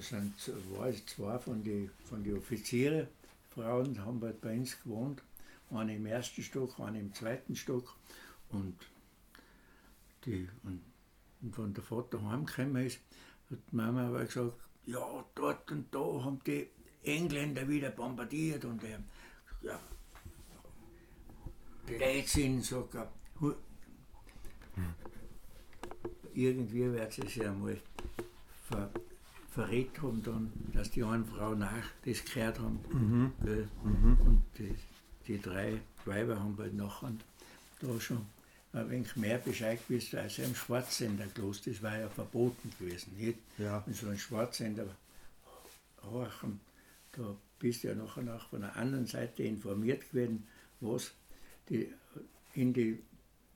das sind zwei von den von die Offiziere, Frauen, haben halt bei uns gewohnt. Eine im ersten Stock, eine im zweiten Stock. Und, die, und, und wenn der Vater heimgekommen ist, hat die Mama aber gesagt, ja, dort und da haben die Engländer wieder bombardiert und er, ja, Blödsinn, sagt er. Irgendwie wird es ja mal ver, verrät haben, dann, dass die einen Frau nach das gehört haben. Mhm. Mhm. Und die, die drei Weiber haben halt nachher da schon ein wenig mehr Bescheid gewusst als im Schwarzsänderkloster. Das war ja verboten gewesen. Nicht? Ja. Wenn so ein Schwarzsender horchen, da bist du ja nachher noch von der anderen Seite informiert gewesen, was die, in die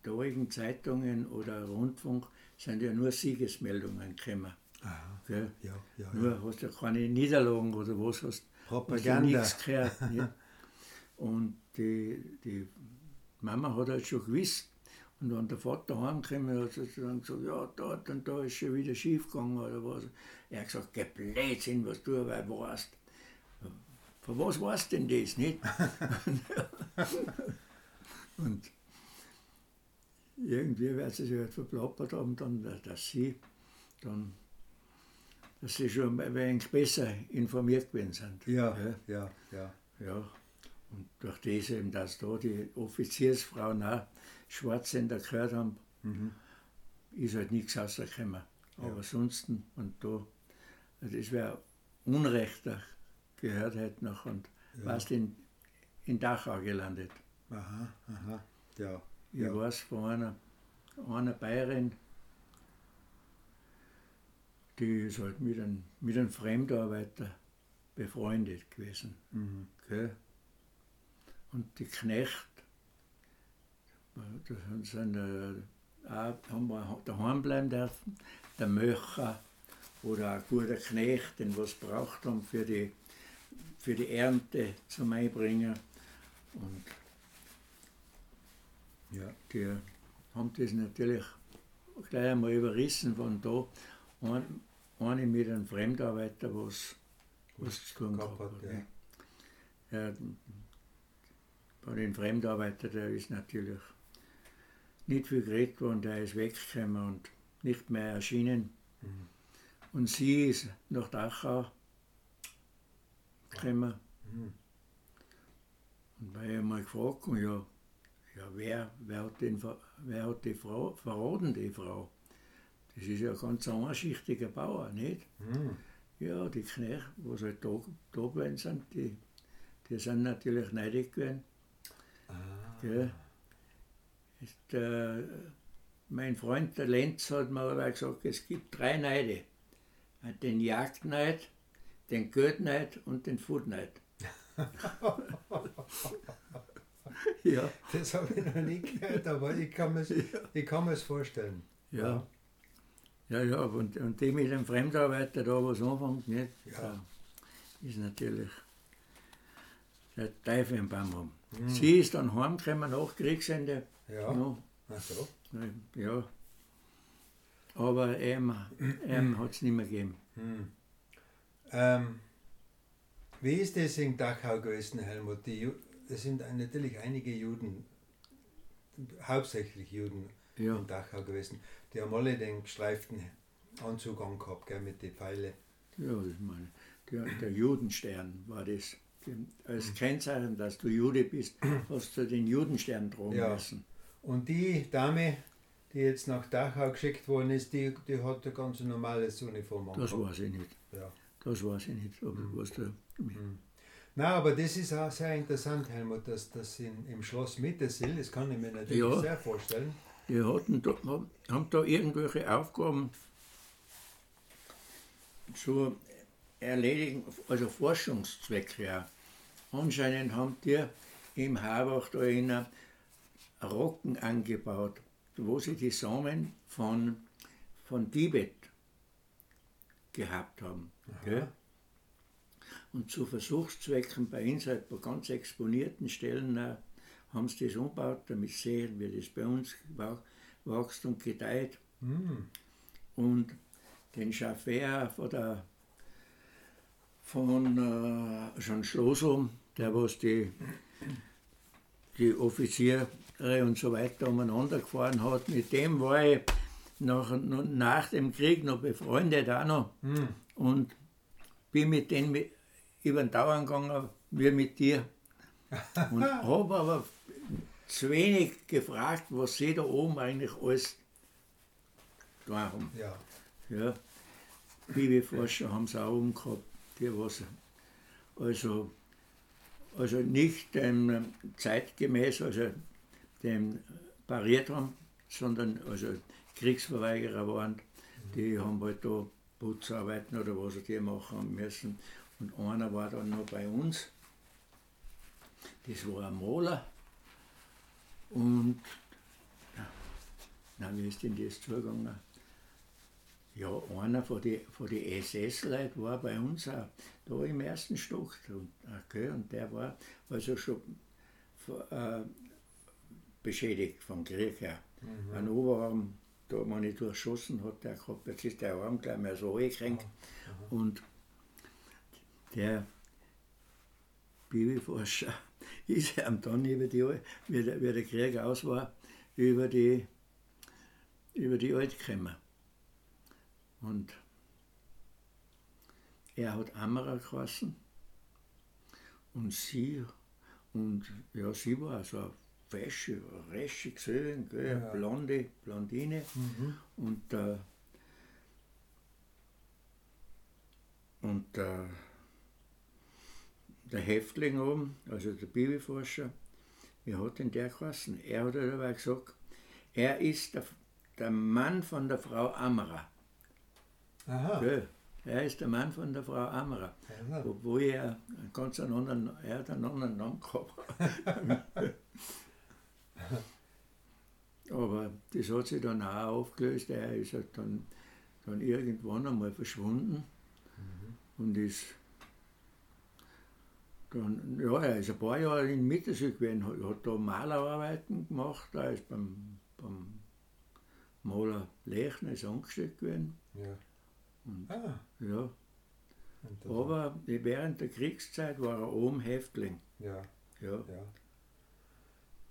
heutigen Zeitungen oder Rundfunk sind ja nur Siegesmeldungen gekommen. Aha. Ja, ja, nur ja. hast du ja keine Niederlagen oder was hast, Propaganda. nichts gehört. Nicht? Und die, die Mama hat halt schon gewusst, und wenn der Vater heimgekommen hat, hat er dann gesagt, ja, dort und da ist schon wieder schief gegangen oder was. Er hat gesagt, geh Blödsinn, was du dabei warst. Von was warst denn das, nicht? und irgendwie wird sie sich halt verplappert haben, dann, dass sie dann dass sie schon ein wenig besser informiert gewesen sind. Ja, ja, ja. Ja, ja. Und durch das eben, dass da die Offiziersfrauen auch Schwarzsender gehört haben, mhm. ist halt nichts rausgekommen. Aber ja. sonst, und da, das wäre Unrecht gehört halt noch und ja. warst in, in Dachau gelandet. Aha, aha, ja. Ich ja. weiß von einer, einer Bayerin, die ist halt mit einem, mit einem Fremdarbeiter befreundet gewesen. Mhm. Und die Knecht, das sind, äh, auch, haben wir daheim bleiben dürfen, der Möcher oder ein guter Knecht, den was braucht haben für die, für die Ernte zum Einbringen. Und ja. die haben das natürlich gleich einmal überrissen, von da ein, eine mit einem Fremdarbeiter was, was zu tun gehabt hat. Ja. Ja, bei den Fremdarbeitern, der ist natürlich nicht viel geredet worden, der ist weggekommen und nicht mehr erschienen. Mhm. Und sie ist nach Dachau gekommen. Mhm. Und weil ich mal gefragt ja, ja wer, wer, hat den, wer hat die Frau verraten, die Frau? Das ist ja ein ganz einschichtiger Bauer, nicht? Mhm. Ja, die Knechte, die halt da, da gewesen sind, die, die sind natürlich neidig gewesen. Ah. Der, mein Freund, der Lenz, hat mir aber gesagt, es gibt drei Neide. Den Jagdneid, den Geldneid und den Foodneid. ja. Das habe ich noch nie gehört, aber ich kann mir es vorstellen. Ja. Ja, ja, und, und die mit dem Fremdarbeiter da was anfängt, nicht? Ja. ist natürlich der Teufel im Baum. Mhm. Sie ist dann heimgekommen nach Kriegsende. Ja. Ach so. Ja. Aber ihm, ihm hat es nicht mehr gegeben. Mhm. Ähm, wie ist das in Dachau gewesen, Helmut? Die, es sind natürlich einige Juden, hauptsächlich Juden ja. in Dachau gewesen. Die haben alle den gestreiften Anzug angehabt, gell, mit den Pfeilen. Ja, ich meine, der, der Judenstern war das. Als. Kennzeichen, dass du Jude bist, hast du den Judenstern tragen ja. müssen. Und die Dame, die jetzt nach Dachau geschickt worden ist, die, die hat ein ganz normales Uniform angehabt. Das weiß ich nicht. Ja. Das weiß ich nicht. Aber mhm. was da, mhm. Na, aber das ist auch sehr interessant, Helmut, dass das in, im Schloss Mittersill, das kann ich mir natürlich ja. sehr vorstellen, die hatten da, haben da irgendwelche Aufgaben zu erledigen, also Forschungszwecke ja. Anscheinend haben die im Habach da in Rocken angebaut, wo sie die Samen von, von Tibet gehabt haben. Und zu Versuchszwecken bei uns halt bei ganz exponierten Stellen haben sie das umgebaut, damit sie sehen, wie das bei uns wächst und gedeiht. Mm. Und den Chauffeur von der, von äh, Jean Schlosum, der was die, die Offiziere und so weiter umeinander gefahren hat. Mit dem war ich nach, nach dem Krieg noch befreundet auch noch mhm. und bin mit denen über den Dauern gegangen, wie mit dir. Und habe aber zu wenig gefragt, was sie da oben eigentlich alles haben. Ja. ja. Bibi-Forscher haben sie auch oben gehabt, die was also, also nicht dem zeitgemäß, also dem pariert haben, sondern also Kriegsverweigerer waren, die haben halt da Putzarbeiten oder was die machen müssen. Und einer war dann noch bei uns, das war ein Maler. Und, na, wie ist denn das zugegangen? Ja, einer von den von die SS-Leuten war bei uns auch da im ersten Stock. Und, okay, und der war also schon äh, beschädigt vom Krieg her. Mhm. Ein Oberarm, da man nicht durchschossen hat, der gehabt, jetzt ist der Arm gleich mal so eingekränkt. Mhm. Und der Bibelforscher ist ihm dann über die, wie der, wie der Krieg aus war, über die, über die Alt gekommen. Und er hat Amara geheißen und sie, und ja, sie war so eine fesche, resche gesehen, ja. blonde Blondine mhm. und äh, und äh, der Häftling oben, also der Bibelforscher, wie hat denn der geheißen? Er hat dabei gesagt, er ist der, der Mann von der Frau Amara. Aha. Okay. Er ist der Mann von der Frau Amara. Aha. Obwohl er einen ganz anderen, er hat einen anderen Namen gehabt. Aber das hat sich dann auch aufgelöst. Er ist halt dann, dann irgendwann einmal verschwunden mhm. und ist dann, ja, er ist ein paar Jahre in Mittersee gewesen, hat, hat da Malerarbeiten gemacht, er ist beim, beim Maler Lechner ist angestellt gewesen. Ja. Und, ah. ja. Aber während der Kriegszeit war er oben Häftling. Ja. ja. ja.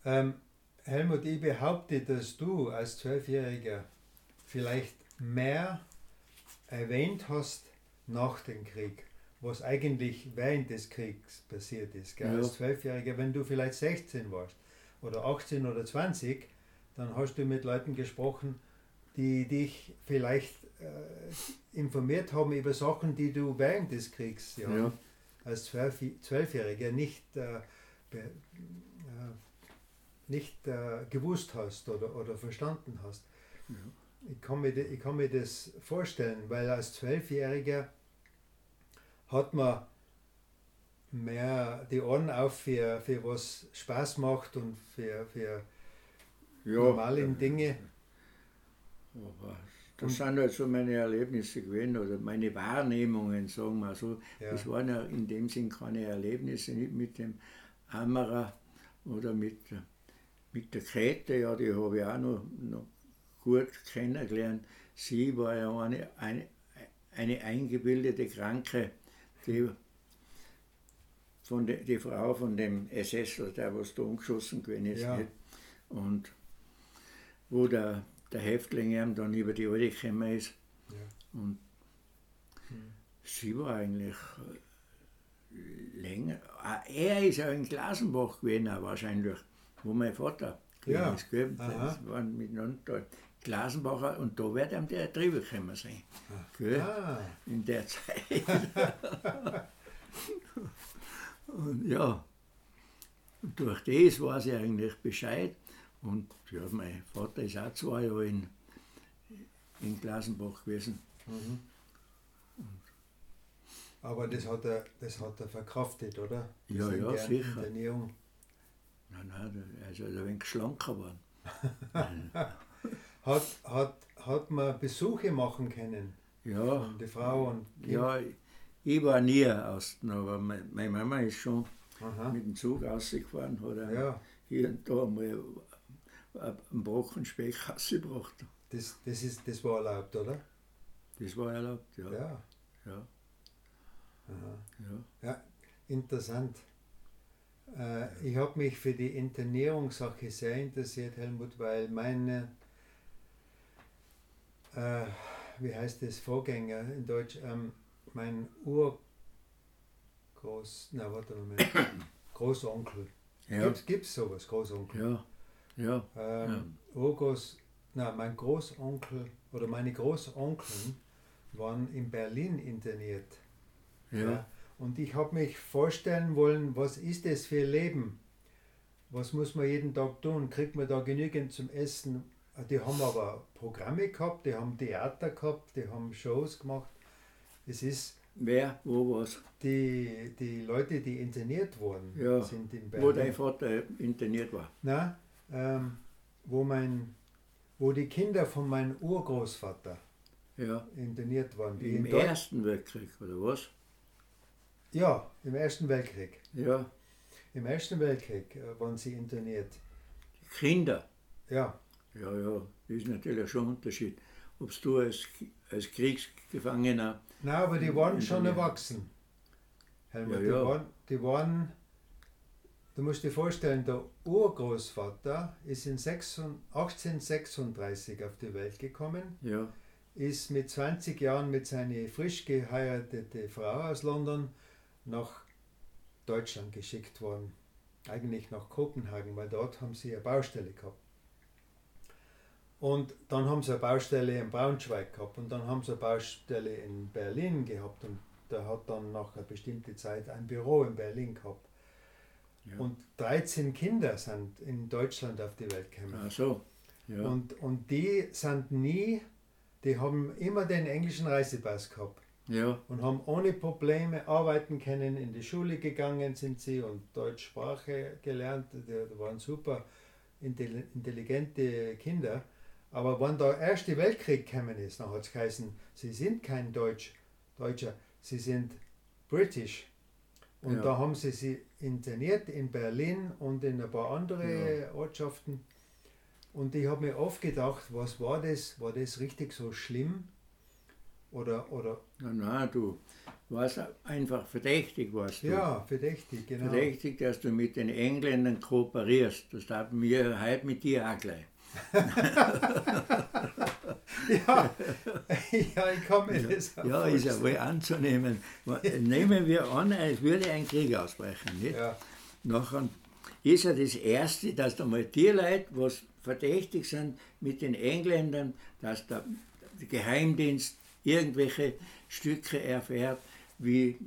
Ähm, Helmut, ich behaupte, dass du als Zwölfjähriger vielleicht mehr erwähnt hast nach dem Krieg was eigentlich während des Kriegs passiert ist. Gell? Ja. Als Zwölfjähriger, wenn du vielleicht 16 warst oder 18 oder 20, dann hast du mit Leuten gesprochen, die dich vielleicht äh, informiert haben über Sachen, die du während des Kriegs ja, ja. als Zwölfjähriger nicht, äh, be, äh, nicht äh, gewusst hast oder, oder verstanden hast. Ja. Ich, kann mir, ich kann mir das vorstellen, weil als Zwölfjähriger hat man mehr die Ohren auf für, für was Spaß macht und für, für ja, normale Dinge. Aber das und, sind halt so meine Erlebnisse gewesen oder meine Wahrnehmungen, sagen wir so. Ja. Das waren ja in dem Sinn keine Erlebnisse, nicht mit dem Amara oder mit, mit der Käthe, ja, die habe ich auch noch, noch gut kennengelernt. Sie war ja eine, eine, eine eingebildete Kranke die, von de, die Frau von dem SS, der was da umgeschossen gewesen ist. Ja. Und wo der, der Häftling ihm dann über die Alte gekommen ist. Ja. Und hm. sie war eigentlich äh, länger. Ah, er ist ja in Glasenbach gewesen, wahrscheinlich, wo mein Vater ja. ist. Gell? Das waren miteinander Glasenbacher und da wird ihm der Triebe gekommen sein. Ah. In der Zeit. und ja, und durch das weiß ich eigentlich Bescheid. Und ja, mein Vater ist auch zwei Jahre in, in Glasenbach gewesen. Mhm. Aber das hat, er, das hat er verkraftet, oder? Das ja, ja, sicher. Nein, nein, er also ein wenig schlanker geworden. Hat, hat, hat man Besuche machen können? Ja. Die Frau und kind? Ja, ich war nie außen, aber meine Mama ist schon Aha. mit dem Zug rausgefahren, hat ja. hier und da mal einen Brocken Speck rausgebracht. Das, das, ist, das war erlaubt, oder? Das war erlaubt, ja. Ja. ja. Aha. interessant. Äh, ich habe mich für die Internierungssache sehr interessiert, Helmut, weil meine, äh, wie heißt das, Vorgänger in Deutsch, ähm, mein Urgroß, na warte mal, Großonkel. Ja. Gibt es sowas, Großonkel? Ja. Ja. Ähm, ja. Urgroß, na, mein Großonkel oder meine Großonkeln waren in Berlin interniert. Ja. ja. Und ich habe mich vorstellen wollen, was ist das für ein Leben? Was muss man jeden Tag tun? Kriegt man da genügend zum Essen? Die haben aber Programme gehabt, die haben Theater gehabt, die haben Shows gemacht. Es ist. Wer? Wo was? Die, die Leute, die interniert wurden, ja. sind in Berlin. Wo dein Vater interniert war. Na, ähm, wo, mein, wo die Kinder von meinem Urgroßvater ja. interniert waren. Im Ersten Weltkrieg, oder was? Ja, im Ersten Weltkrieg. Ja. Im Ersten Weltkrieg äh, waren sie interniert. Die Kinder? Ja. Ja, ja, das ist natürlich schon ein Unterschied. Ob du als, als Kriegsgefangener. Nein, aber die waren schon erwachsen. Helmut, ja, ja. Die, waren, die waren, du musst dir vorstellen, der Urgroßvater ist in 1836 auf die Welt gekommen. Ja. Ist mit 20 Jahren mit seiner frisch geheirateten Frau aus London nach Deutschland geschickt worden. Eigentlich nach Kopenhagen, weil dort haben sie eine Baustelle gehabt. Und dann haben sie eine Baustelle in Braunschweig gehabt und dann haben sie eine Baustelle in Berlin gehabt und der hat dann nach einer bestimmten Zeit ein Büro in Berlin gehabt. Ja. Und 13 Kinder sind in Deutschland auf die Welt gekommen. Ach so. Ja. Und, und die sind nie, die haben immer den englischen Reisepass gehabt ja. und haben ohne Probleme arbeiten können. In die Schule gegangen sind sie und Deutschsprache gelernt. Die waren super intelligente Kinder. Aber wenn der Erste Weltkrieg gekommen ist, dann hat es geheißen, sie sind kein Deutsch, Deutscher, sie sind British. Und ja. da haben sie sie interniert in Berlin und in ein paar andere ja. Ortschaften. Und ich habe mir oft gedacht, was war das? War das richtig so schlimm? Oder, oder nein, nein, du warst einfach verdächtig, warst du. Ja, verdächtig, genau. Verdächtig, dass du mit den Engländern kooperierst. Das haben wir heute mit dir auch gleich. Ja, ja, ich kann mir das auch Ja, ist ja wohl anzunehmen. Nehmen wir an, es würde ein Krieg ausbrechen. Nicht? Ja. Nachher ist ja das Erste, dass da mal die Leute, was verdächtig sind mit den Engländern, dass der Geheimdienst irgendwelche Stücke erfährt, wie,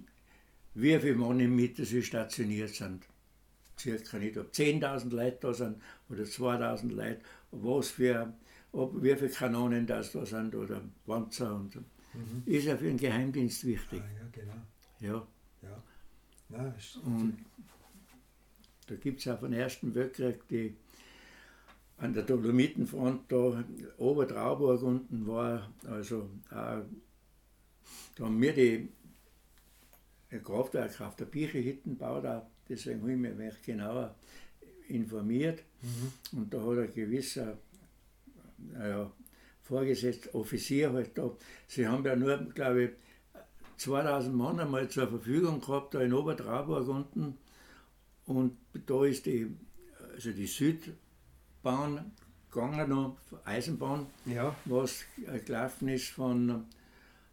wie viele Mann im Mitte sie stationiert sind. Circa nicht, ob 10.000 Leute da sind oder 2.000 Leute, was für, ob, wie viele Kanonen das da sind oder Panzer und so. Mhm. Ist ja für den Geheimdienst wichtig. Ah, ja, genau. Ja. ja. Na, und da gibt es auch vom Ersten Weltkrieg die an der Dolomitenfront da, Obertrauburg unten war, also äh, da haben wir die Kraftwerk auf der Birche Hitten gebaut, auch, deswegen habe ich mich genauer informiert. Mhm. Und da hat ein gewisser naja, vorgesetzter Offizier halt da, sie haben ja nur, glaube ich, 2000 Mann einmal zur Verfügung gehabt, da in Obertrauburg unten. Und da ist die, also die Süd, Bahn gegangen, noch Eisenbahn, ja. was gelaufen ist von,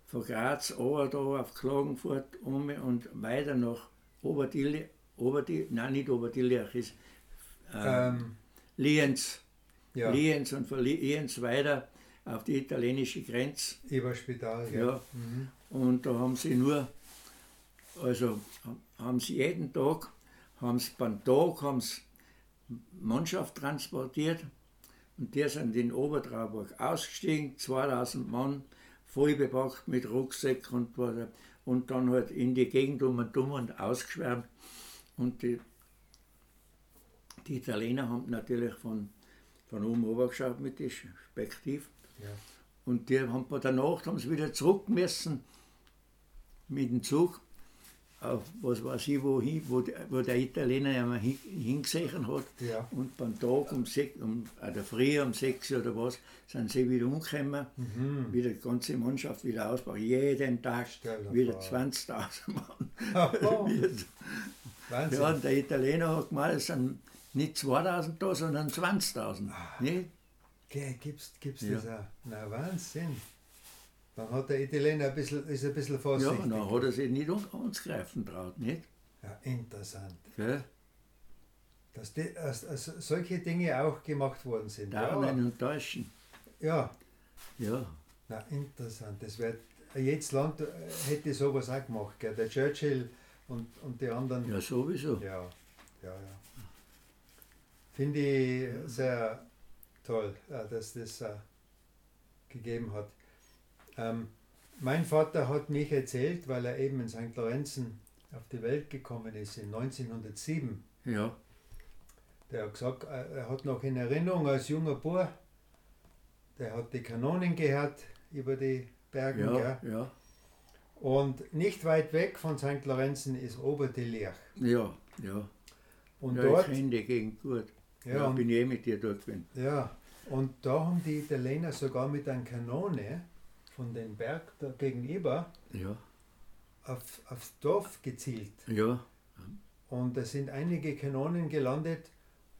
von Graz da auf Klagenfurt um und weiter nach Oberdille, Oberdille nein nicht Oberdillach, ist ähm, Lienz. Ja. Lienz und von Lienz weiter auf die italienische Grenze. Eberspital, ja. ja. Mhm. Und da haben sie nur, also haben sie jeden Tag, haben sie beim Tag, haben sie Mannschaft transportiert und die sind in Obertrauburg ausgestiegen, 2000 Mann, voll bepackt mit Rucksack und, und dann halt in die Gegend um und um und ausgeschwärmt. Und die, die Italiener haben natürlich von, von oben oben geschaut mit dem Spektiv. Ja. Und die haben bei der Nacht haben sie wieder zurück müssen mit dem Zug auf was weiß ich, wo, hin, wo, wo der Italiener einmal hin, hingesehen hat. Ja. Und beim Tag um sechs, um, oder früh um sechs oder was, sind sie wieder umgekommen. Mhm. Wieder die ganze Mannschaft wieder ausgebaut. Jeden Tag wieder vor. 20.000 Mann. Oh. Wahnsinn. ja, und der Italiener hat gemeint, es sind nicht 2.000 da, sondern 20.000. Nicht? Okay, gibt's, gibt's Ja. das auch? Na, Wahnsinn. Dann hat der Italiener ein bisschen, ist ein bisschen Ja, vorsichtig. und dann hat er sich nicht an- anzugreifen traut, nicht? Ja, interessant. Gell? Dass, die, dass, dass solche Dinge auch gemacht worden sind. Dauern Ja, und täuschen. ja. Ja, Na, interessant. Das wird, jedes Land äh, hätte sowas auch gemacht. Gell? Der Churchill und, und die anderen. ja sowieso. Ja, ja, ja. Finde ich sehr toll, äh, dass das äh, gegeben hat. Ähm, mein Vater hat mich erzählt, weil er eben in St. Lorenzen auf die Welt gekommen ist, in 1907. Ja, Der hat gesagt, äh, er hat noch in Erinnerung als junger Bub, der hat die Kanonen gehört über die Berge. ja, ja, Und nicht weit weg von St. Lorenzen ist Oberdelirch. ja, ja. Und ja dort, ich kenne die Gegend gut. Ja, ja, und bin ich eh mit dir dort gewesen. Ja, und da haben die Italiener sogar mit einer Kanone von dem Berg da gegenüber Ja, auf, aufs Dorf gezielt. ja, Und da sind einige Kanonen gelandet,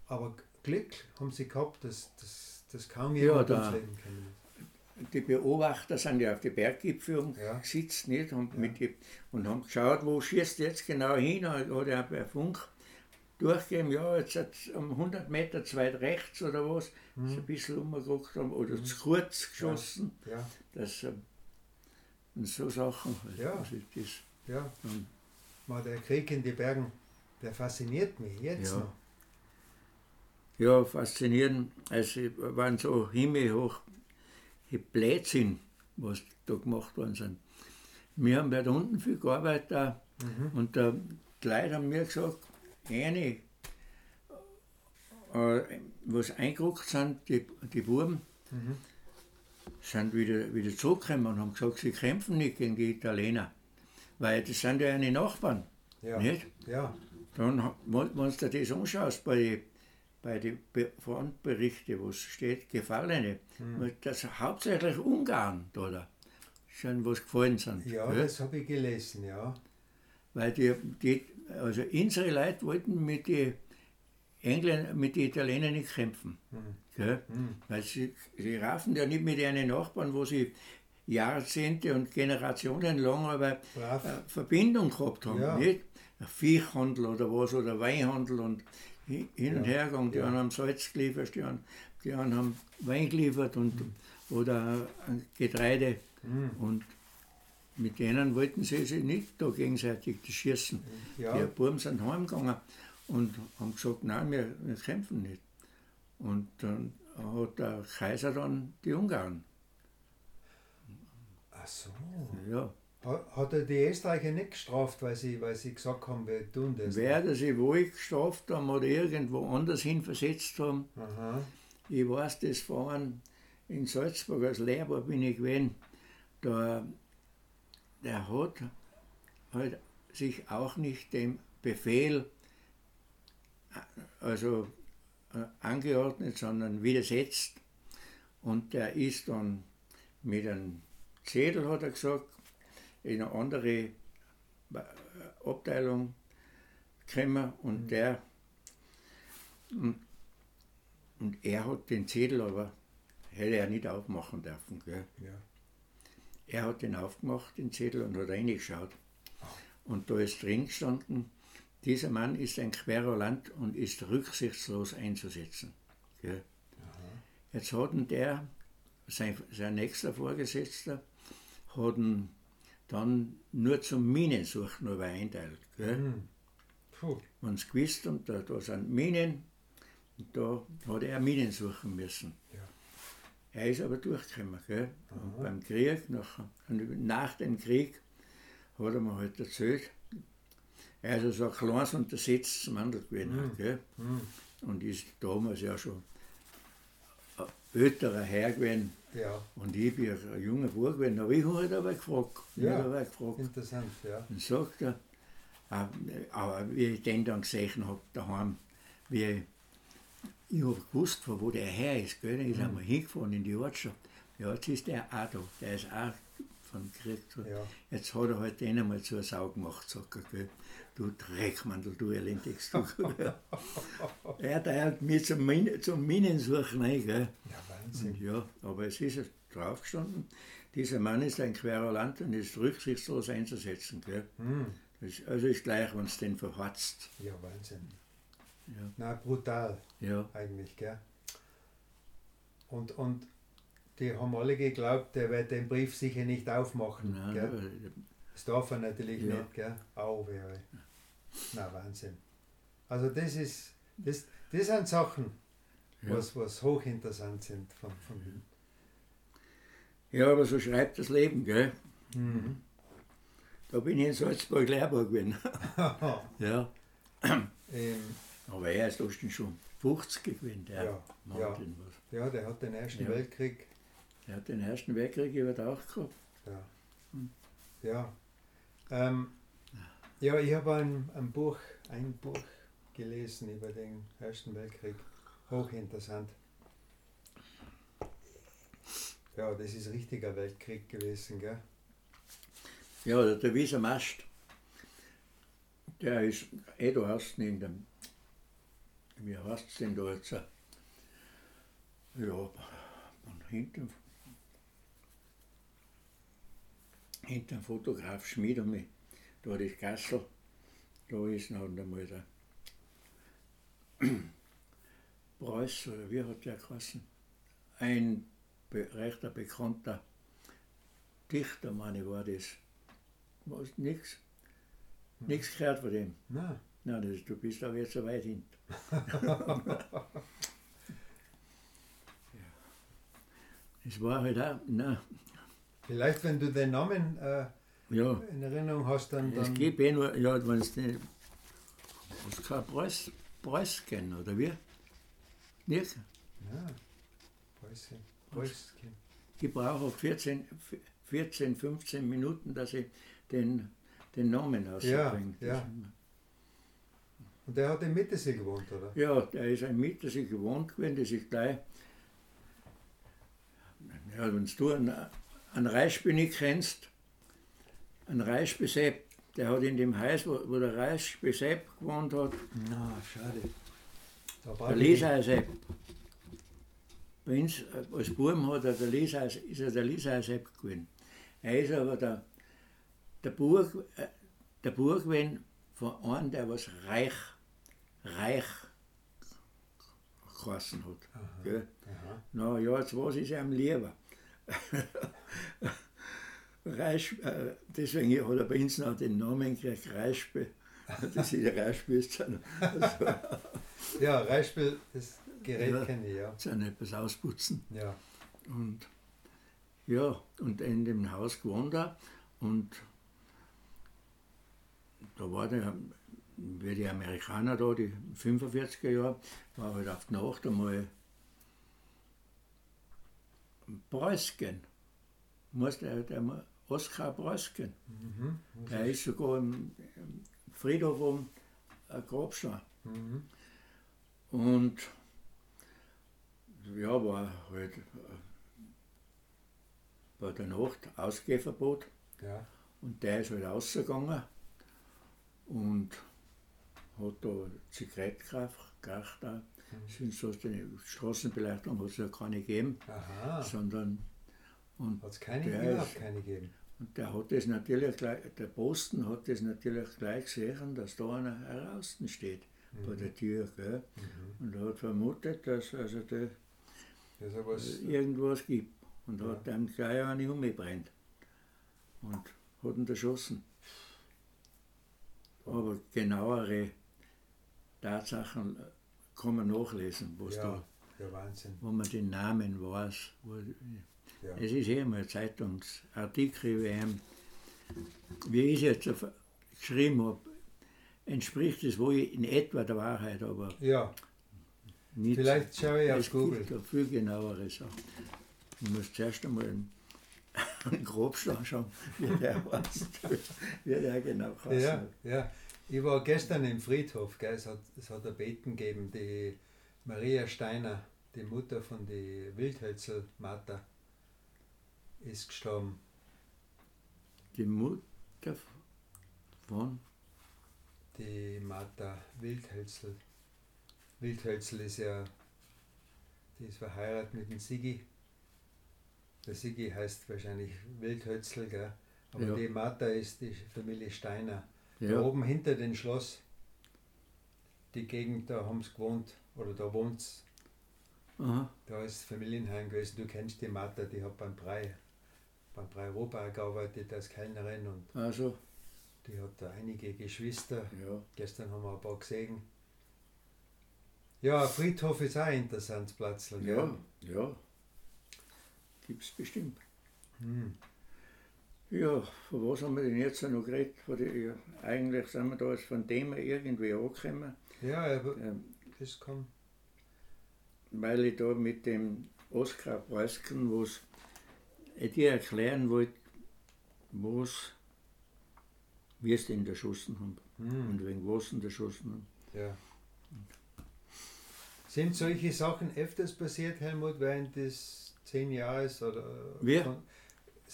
aber Glück haben sie gehabt, dass, dass, dass kaum Ja, jemand ums Leben ist. die Beobachter sind ja auf die Berggipfel Ja. gesetzt nicht? Und, Ja. die, und haben geschaut, wo schießt jetzt genau hin. Hat er per Funk durchgegeben, ja, jetzt hat's um 100 Meter zu weit rechts oder was, Mhm. ist ein bisschen umgeguckt haben oder zu kurz geschossen. Ja, Das, ähm, und so Sachen. halt. Ja. Ist das. ja. Ähm, Mal der Krieg in die Bergen, der fasziniert mich jetzt Ja. noch. Ja, faszinierend. Also waren so himmelhoch die Blödsinn, was da gemacht worden sind. Wir haben bei da unten viel gearbeitet Mhm. und äh, die Leute haben mir gesagt, eine, äh, was eingerückt sind, die, die Buben, Mhm. sind wieder, wieder zurückgekommen und haben gesagt, sie kämpfen nicht gegen die Italiener. Weil das sind ja eine Nachbarn, Ja. nicht? Ja, Dann, wenn wenn du dir das anschaust, bei den bei Frontberichten, wo es steht, Gefallene, Mhm. das hauptsächlich Ungarn da, da schon was gefallen sind. ja gell? das habe ich gelesen, ja. Weil die, die, also unsere Leute wollten mit den Engländern, mit den Italienern nicht kämpfen. Mhm. Mhm. Weil sie, sie raffen ja nicht mit ihren Nachbarn, wo sie Jahrzehnte und Generationen lang aber äh, Verbindung gehabt haben. Ja. Nicht? Ein Viehhandel oder was, oder Weinhandel und hi- hin und Ja. her gegangen. Die Ja. einen haben Salz geliefert, die anderen, die anderen haben Wein geliefert und, oder äh, Getreide. Mhm. Und mit denen wollten sie sich nicht da gegenseitig schießen. Ja. Die Buben sind heimgegangen und haben gesagt, nein, wir, wir kämpfen nicht. Und dann hat der Kaiser dann die Ungarn. Ach so. Ja. Ha- Hat er die Österreicher nicht gestraft, weil sie, weil sie gesagt haben, wir tun das? Wer sie wohl gestraft haben oder irgendwo anders hin versetzt haben, Aha. ich weiß das vorhin in Salzburg als Lehrer bin ich gewesen, da, der hat halt sich auch nicht dem Befehl äh, also äh, angeordnet, sondern widersetzt. Und der ist dann mit einem Zettel, hat er gesagt, in eine andere äh, Abteilung gekommen und der und, und er hat den Zettel aber hätte er nicht aufmachen dürfen. Gell? Ja. Er hat den aufgemacht, den Zettel, und hat reingeschaut. Und da ist drin gestanden, dieser Mann ist ein Querulant und ist rücksichtslos einzusetzen. Gell? Jetzt hat ihn der, sein, sein nächster Vorgesetzter, hat ihn dann nur zum Minensuchen aber einteilt. Hm. Puh. Wenn sie gewusst haben, da, da sind Minen, und da hat er Minen suchen müssen. Ja. Er ist aber durchgekommen. Gell? Und beim Krieg, nach, nach dem Krieg, hat er mir halt erzählt, er ist also ein kleines untersetztes Mandel gewesen. Gell? Hm. Und ist damals ja schon ein älterer Herr gewesen. Ja, Und ich bin ein junger Bub gewesen. Aber ich habe halt aber gefragt. Ja. aber gefragt. interessant, ja. Dann sagt er, aber wie ich den dann gesehen habe, daheim, wie ich habe gewusst, von wo der her ist. Gell? Dann ist mhm. einmal hingefahren in die Ortschaft. Ja, jetzt ist der auch da. Der ist auch von Krieg. Ja. Jetzt hat er halt den einmal zur Sau gemacht, sagt er. Gell? Du Dreckmandel, du elendigst du. er hat halt mich zum, Min zum Minensuchen rein. Gell? Ja, Wahnsinn. Und ja, aber es ist draufgestanden, dieser Mann ist ein Querulant und ist rücksichtslos einzusetzen. Gell? Mhm. Das, also ist gleich, wenn es den verhatzt. Ja, Wahnsinn. Ja. Na, brutal. Ja. Eigentlich, gell? Und, und die haben alle geglaubt, der wird den Brief sicher nicht aufmachen. Nein, gell? Das darf er natürlich ja. nicht, gell? Au wäre. Na, Wahnsinn. Also das ist, das, das sind Sachen, ja. was, was hochinteressant sind von, von Ja, aber so schreibt das Leben, gell? Mhm. Da bin ich in Salzburg Lehrburg gewesen. ja. Ähm, aber er ist schon 50 gewesen, der ja, Martin. Ja. ja, der hat den Ersten ja. Weltkrieg. Er hat den Ersten Weltkrieg überdacht gehabt. Ja. Hm. Ja. Ähm, ja, ich habe ein, ein Buch, ein Buch gelesen über den Ersten Weltkrieg. Hochinteressant. Ja, das ist richtiger Weltkrieg gewesen, gell? Ja, der Wieser Mast, der ist eh da hast in dem wie heißt es denn da jetzt? Ja, und hinten, hinter dem Fotograf Schmied und mich, da das Gassel, da ist noch einmal der Preuß, oder wie hat der geheißen? Ein rechter bekannter Dichter, meine war das. Was, nix? Nichts gehört von dem. Nein. Nein, das, du bist aber jetzt so weit hin. Es war halt auch, na. Vielleicht, wenn du den Namen äh, ja. in Erinnerung hast, dann. Es gibt eh nur, ja, wenn es nicht. Oskar Preuß, Preuß kennen, oder wie? Nicht? Ja, Preußen. Preußen. Ich brauche 14, 14, 15 Minuten, dass ich den, den Namen ausbringe. Ja, ja. Und der hat in Mittersee gewohnt, oder? Ja, der ist in Mittersee gewohnt gewesen, das ist gleich. Ja, wenn du einen, einen Reichsby nicht kennst, einen Reichsby Sepp, der hat in dem Haus, wo, wo der Reichsby Sepp gewohnt hat. Na, schade. Der Lisa Sepp. Bei uns äh, als Buben hat er der Lisa, ist er der Lisa Sepp gewesen. Er ist aber der, der Burg, äh, der Burg gewesen von einem, der was reich reich geheißen hat. Aha, aha. Na ja, jetzt ich es ihm lieber. Reich, äh, deswegen hat er bei uns noch den Namen gekriegt, Reichspiel. Das ist der Reichspiel. Also, ja, Reichspiel, das Gerät ja, kenne ich, ja. Sind etwas ausputzen. Ja. Und ja, und in dem Haus gewohnt und da war der wie die Amerikaner da, die 45er Jahre, war halt auf die Nacht einmal Preußgen. Der, der Oskar Preußgen. Mhm. Der ist sogar im, Friedhof um ein Grabstein. Mhm. Und ja, war halt bei der Nacht Ausgehverbot. Ja. Und der ist halt rausgegangen. Und hat da Zigarettenkraft gekracht. Da. Mhm. Sonst eine Straßenbeleuchtung hat es ja keine gegeben, Aha. sondern. Hat es keine gegeben? keine gegeben. Und der hat das natürlich gleich, der Posten hat das natürlich gleich gesehen, dass da einer draußen steht mhm. bei der Tür. Gell? Mhm. Und er hat vermutet, dass also der, das irgendwas gibt. Und ja. hat dann gleich eine umgebrannt. Und hat ihn erschossen. Aber genauere Tatsachen kann man nachlesen, was ja, da, ja, wo man den Namen weiß. Wo, ja. Es ist eh immer ein Zeitungsartikel, wie, wie ich es jetzt geschrieben habe, entspricht es wohl in etwa der Wahrheit, aber ja. Nicht, Vielleicht schaue ich auf Google. Es gibt viel genauere Sachen. Ich muss zuerst einmal einen, einen Grobschlag schauen, wie der heißt, wie der genau heißt. Ja, ja. Ich war gestern im Friedhof, gell? Es, hat, es hat ein Beten gegeben, die Maria Steiner, die Mutter von die Wildhölzel Martha, ist gestorben. Die Mutter von? Die Martha Wildhölzel. Wildhölzel ist ja, die ist verheiratet mit dem Sigi. Der Sigi heißt wahrscheinlich Wildhölzel, gell? aber ja. die Martha ist die Familie Steiner. Ja. Da oben hinter dem Schloss, die Gegend, da haben sie gewohnt, oder da wohnt sie. Da ist Familienheim gewesen. Du kennst die Martha, die hat beim Brei, beim Brei Europa gearbeitet als Kellnerin und also. die hat da einige Geschwister. Ja. Gestern haben wir ein paar gesehen. Ja, Friedhof ist auch ein interessantes Platz. Ja, ja. es bestimmt. Hm. Ja, von was haben wir denn jetzt noch geredet? Die, ja, eigentlich sind wir da jetzt von dem irgendwie angekommen. Ja, aber ähm, das kann. Weil ich da mit dem Oskar Preisken, was ich dir erklären wollte, was wir es denn erschossen haben hm. und wegen was denn erschossen haben. Ja. Sind solche Sachen öfters passiert, Helmut, während des zehn Jahres oder? Wie?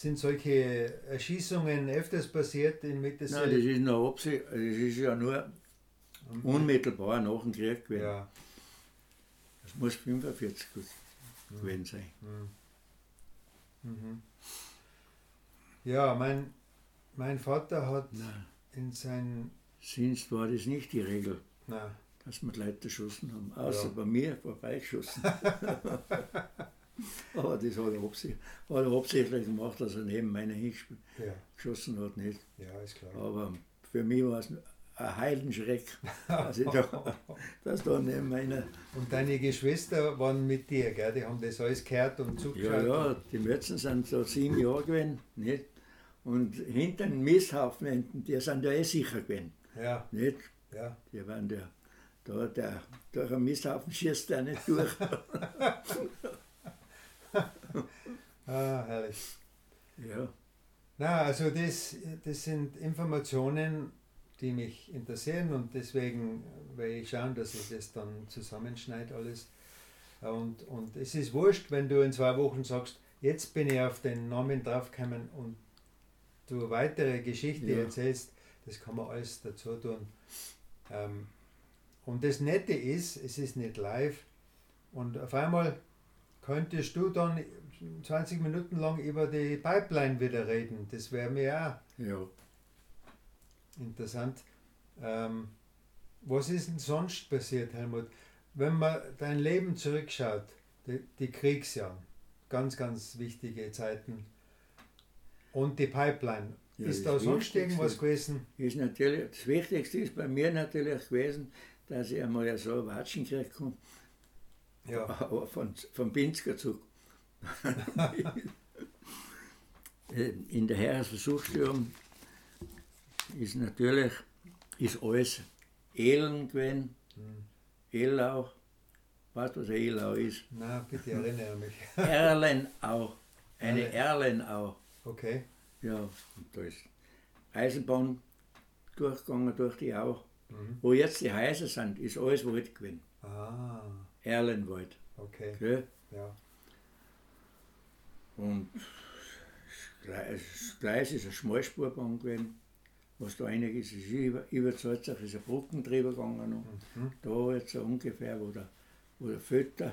Sind solche Erschießungen öfters passiert in Mitte Nein, das ist, noch Absicht, das ist ja nur unmittelbar nach dem Krieg gewesen. Ja. Das muss 45 mhm. gewesen sein. Mhm. Mhm. Ja, mein, mein Vater hat Nein. in seinen. Sonst war das nicht die Regel, Nein. dass wir Leute erschossen haben, außer ja. bei mir vorbeigeschossen. Aber das hat er, absichtlich, hat er absichtlich gemacht, dass er neben meiner hingeschossen ja. hat. Nicht. Ja, ist klar. Aber für mich war es ein Heidenschreck, dass, ich da, dass da neben meiner. Und deine Geschwister waren mit dir, gell? die haben das alles gehört und zugeschaut? Ja, ja, die Mützen sind so sieben Jahre gewesen. Nicht? Und hinter den Misthaufen, die sind ja eh sicher gewesen. Ja. Nicht? Ja. Die waren der, da, der, durch einen Misthaufen schießt der nicht durch. ah, herrlich. Ja. Na, also das, das sind Informationen, die mich interessieren und deswegen werde ich schauen, dass ich das dann zusammenschneide alles. Und, und es ist wurscht, wenn du in zwei Wochen sagst, jetzt bin ich auf den Namen draufgekommen und du weitere Geschichte ja. erzählst, das kann man alles dazu tun. Ähm, und das Nette ist, es ist nicht live und auf einmal könntest du dann 20 Minuten lang über die Pipeline wieder reden. Das wäre mir auch ja. interessant. Ähm, was ist denn sonst passiert, Helmut? Wenn man dein Leben zurückschaut, die, die Kriegsjahre, ganz, ganz wichtige Zeiten und die Pipeline. Ja, ist da sonst irgendwas gewesen? Ist natürlich, das Wichtigste ist bei mir natürlich gewesen, dass ich einmal so Watschen gekriegt habe ja. Aber von, vom Pinsker-Zug. In der Heeresversuchsstörung ist natürlich ist alles Elend gewesen, hm. Elau. Weißt du, was Elau ist? Na, bitte erinnere mich. Erlenau. Eine Erlenau. Okay. Ja, da ist Eisenbahn durchgegangen durch die Au. Mhm. Wo jetzt die Häuser sind, ist alles Wald gewesen. Ah. Erlenwald. Okay. Gell? Ja. Und das Gleis ist eine Schmalspurbahn gewesen. Was da einiges ist, über, über Salzach ist eine Brücken drüber gegangen. Mhm. Da jetzt so ungefähr, wo der, wo der Fötter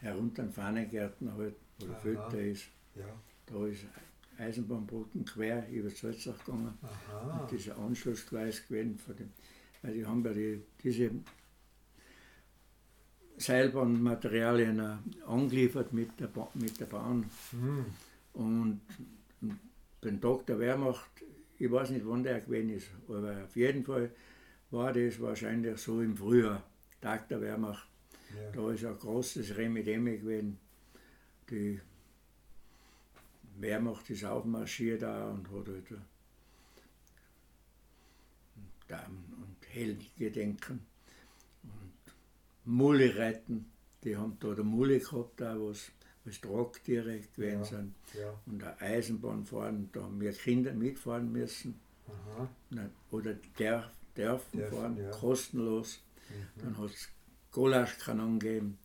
herunter den Fahnengärten halt, wo der Fötter ist. Ja. Da ist Eisenbahnbrücken quer über Salzach gegangen. Aha. Und das ist ein Anschlussgleis gewesen. Von dem, weil die haben ja die, diese Seilbahnmaterialien angeliefert mit der, ba mit der Bahn. Mhm. Und beim Tag der Wehrmacht, ich weiß nicht, wann der gewesen ist, aber auf jeden Fall war das wahrscheinlich so im Frühjahr, Tag der Wehrmacht. Ja. Da ist ein großes Remedeme gewesen. Die Wehrmacht ist aufmarschiert da und hat halt und Heldengedenken Mulle reiten. Die haben da der Mulle gehabt, da was, was Tragtiere gewesen ja, sind. Ja. Und eine Eisenbahn fahren, da haben wir Kinder mitfahren müssen. Aha. Oder dürfen, dürfen fahren, ja. kostenlos. Mhm. Dann hat es Gulaschkanon gegeben.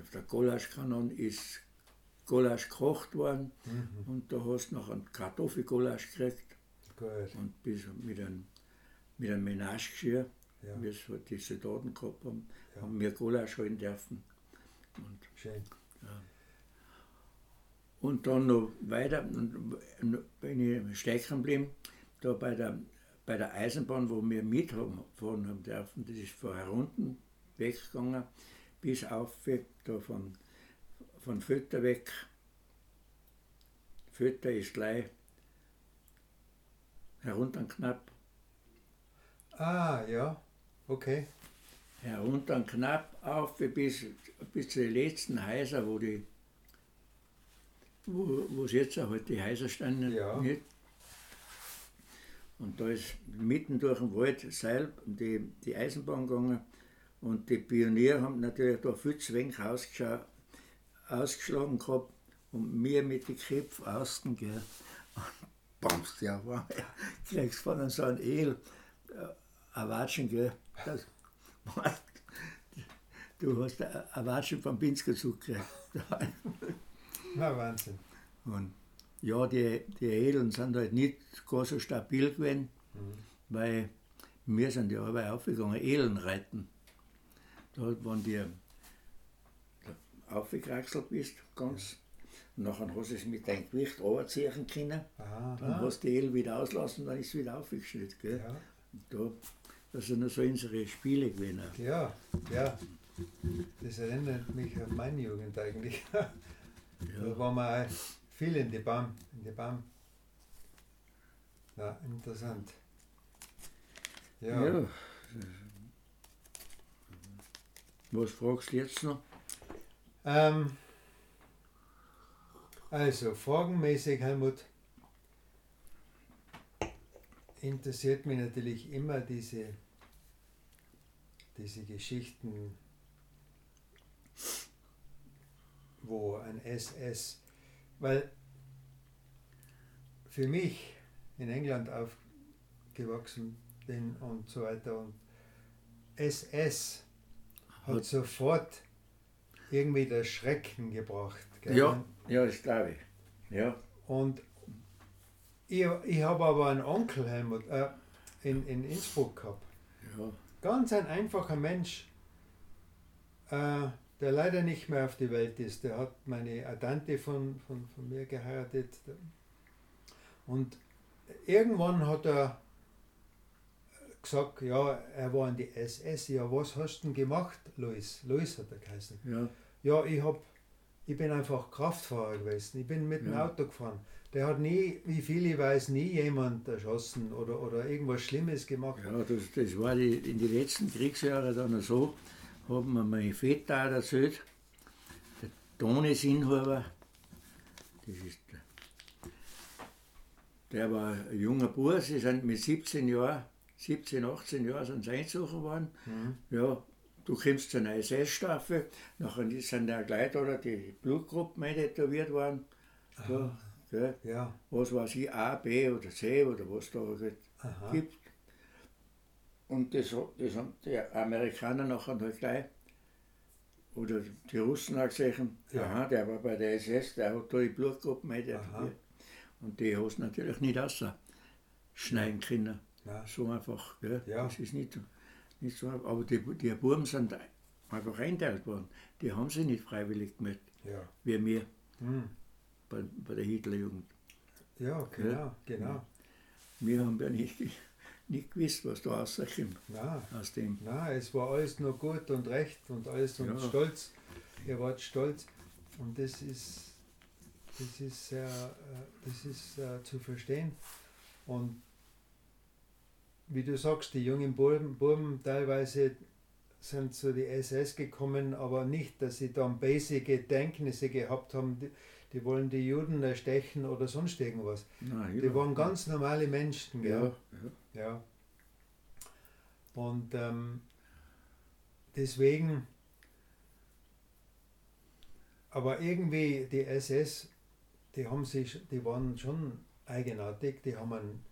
Auf der Gulaschkanon ist Gulasch gekocht worden mhm. und da hast du noch einen Kartoffelgulasch gekriegt. Gut. Und bis mit einem, mit einem Menagegeschirr, ja. es halt die Soldaten gehabt haben, ja. haben wir Gulasch holen dürfen. Und, Schön. Ja. Und dann noch weiter, bin ich stecken geblieben, da bei der, bei der Eisenbahn, wo wir mitfahren haben dürfen, das ist von herunten weggegangen, bis auf, da von von Fötter weg. Fötter ist gleich herunter knapp. Ah, ja, okay. Herunter knapp auf bis, bis zu den letzten Häusern, wo die wo, wo jetzt halt die Häuser standen. Ja. Nicht? Und da ist mitten durch den Wald Seil die, die Eisenbahn gegangen und die Pioniere haben natürlich da viel zu wenig ausgeschaut, ausgeschlagen gehabt und mir mit den Köpfen außen, gell. Und bams, ja, kriegst von so einem El äh, ein Watschen, gell. Das, du hast ein Watschen vom Pinsker-Zug gekriegt. Na, Wahnsinn. Und ja, die, die Edeln sind halt nicht gar so stabil gewesen, mhm. weil wir sind ja aber aufgegangen, Edeln reiten. Da waren die aufgekraxelt bist, ganz. Und nachher hast du es mit deinem Gewicht runterziehen können. Aha, dann hast du die El wieder auslassen, dann ist es wieder aufgestellt. Gell? Ja. da, das sind so unsere Spiele gewesen. Ja, ja. Das erinnert mich an meine Jugend eigentlich. ja. Da waren wir viel in die BAM. In die BAM. Ja, interessant. Ja. ja. Was fragst du jetzt noch? Ähm, also, fragenmäßig, Helmut, interessiert mich natürlich immer diese, diese Geschichten, wo ein SS, weil für mich in England aufgewachsen bin und so weiter und SS hat sofort irgendwie der Schrecken gebracht. Gell? Ja, ja, das glaube ich. Ja. Und ich, ich habe aber einen Onkel Helmut, äh, in, in Innsbruck gehabt. Ja. Ganz ein einfacher Mensch, äh, der leider nicht mehr auf die Welt ist. Der hat meine Tante von, von, von mir geheiratet. Und irgendwann hat er gesagt, ja, er war in die SS. Ja, was hast du denn gemacht, Luis? Luis hat er geheißen. Ja. Ja, ich, hab, ich bin einfach Kraftfahrer gewesen. Ich bin mit dem ja. Auto gefahren. Der hat nie, wie viel ich weiß, nie jemand erschossen oder, oder irgendwas Schlimmes gemacht. Ja, das, das war die, in den letzten Kriegsjahren dann so, haben wir meine Väter erzählt, der Toni Sinhuber, das ist der, der war ein junger Burs, sie sind mit 17 Jahren, 17, 18 Jahren sind sie eingezogen worden. Mhm. Ja, Du kommst zu einer SS-Staffel, nachher sind ja gleich oder die Blutgruppen tätowiert worden. Da, gell? Ja. Was weiß ich, A, B oder C oder was da halt gibt. Und das, das haben die Amerikaner nachher halt gleich, oder die Russen auch gesehen, ja. aha, der war bei der SS, der hat da die Blutgruppen tätowiert. Und die hast natürlich nicht ausschneiden können. Ja. So einfach, gell? Ja. Das ist nicht. Nicht so, aber die, die Buben sind einfach einteilt worden. Die haben sich nicht freiwillig gemeldet, ja. wie wir hm. Bei, bei der Hitlerjugend. Ja, genau, ja. genau. Wir haben ja nicht, nicht gewusst, was da rauskommt Nein. aus dem. Nein, es war alles nur gut und recht und alles und ja. stolz. Ihr wart stolz. Und das ist, das ist, äh, das ist äh, zu verstehen. Und wie du sagst, die jungen Buben, Buben teilweise sind zu die SS gekommen, aber nicht, dass sie dann basic Denknisse gehabt haben, die, wollen die Juden erstechen oder sonst irgendwas. Nein, die waren ganz normale Menschen. Ja, ja. ja. Und ähm, deswegen, aber irgendwie die SS, die haben sich, die waren schon eigenartig, die haben einen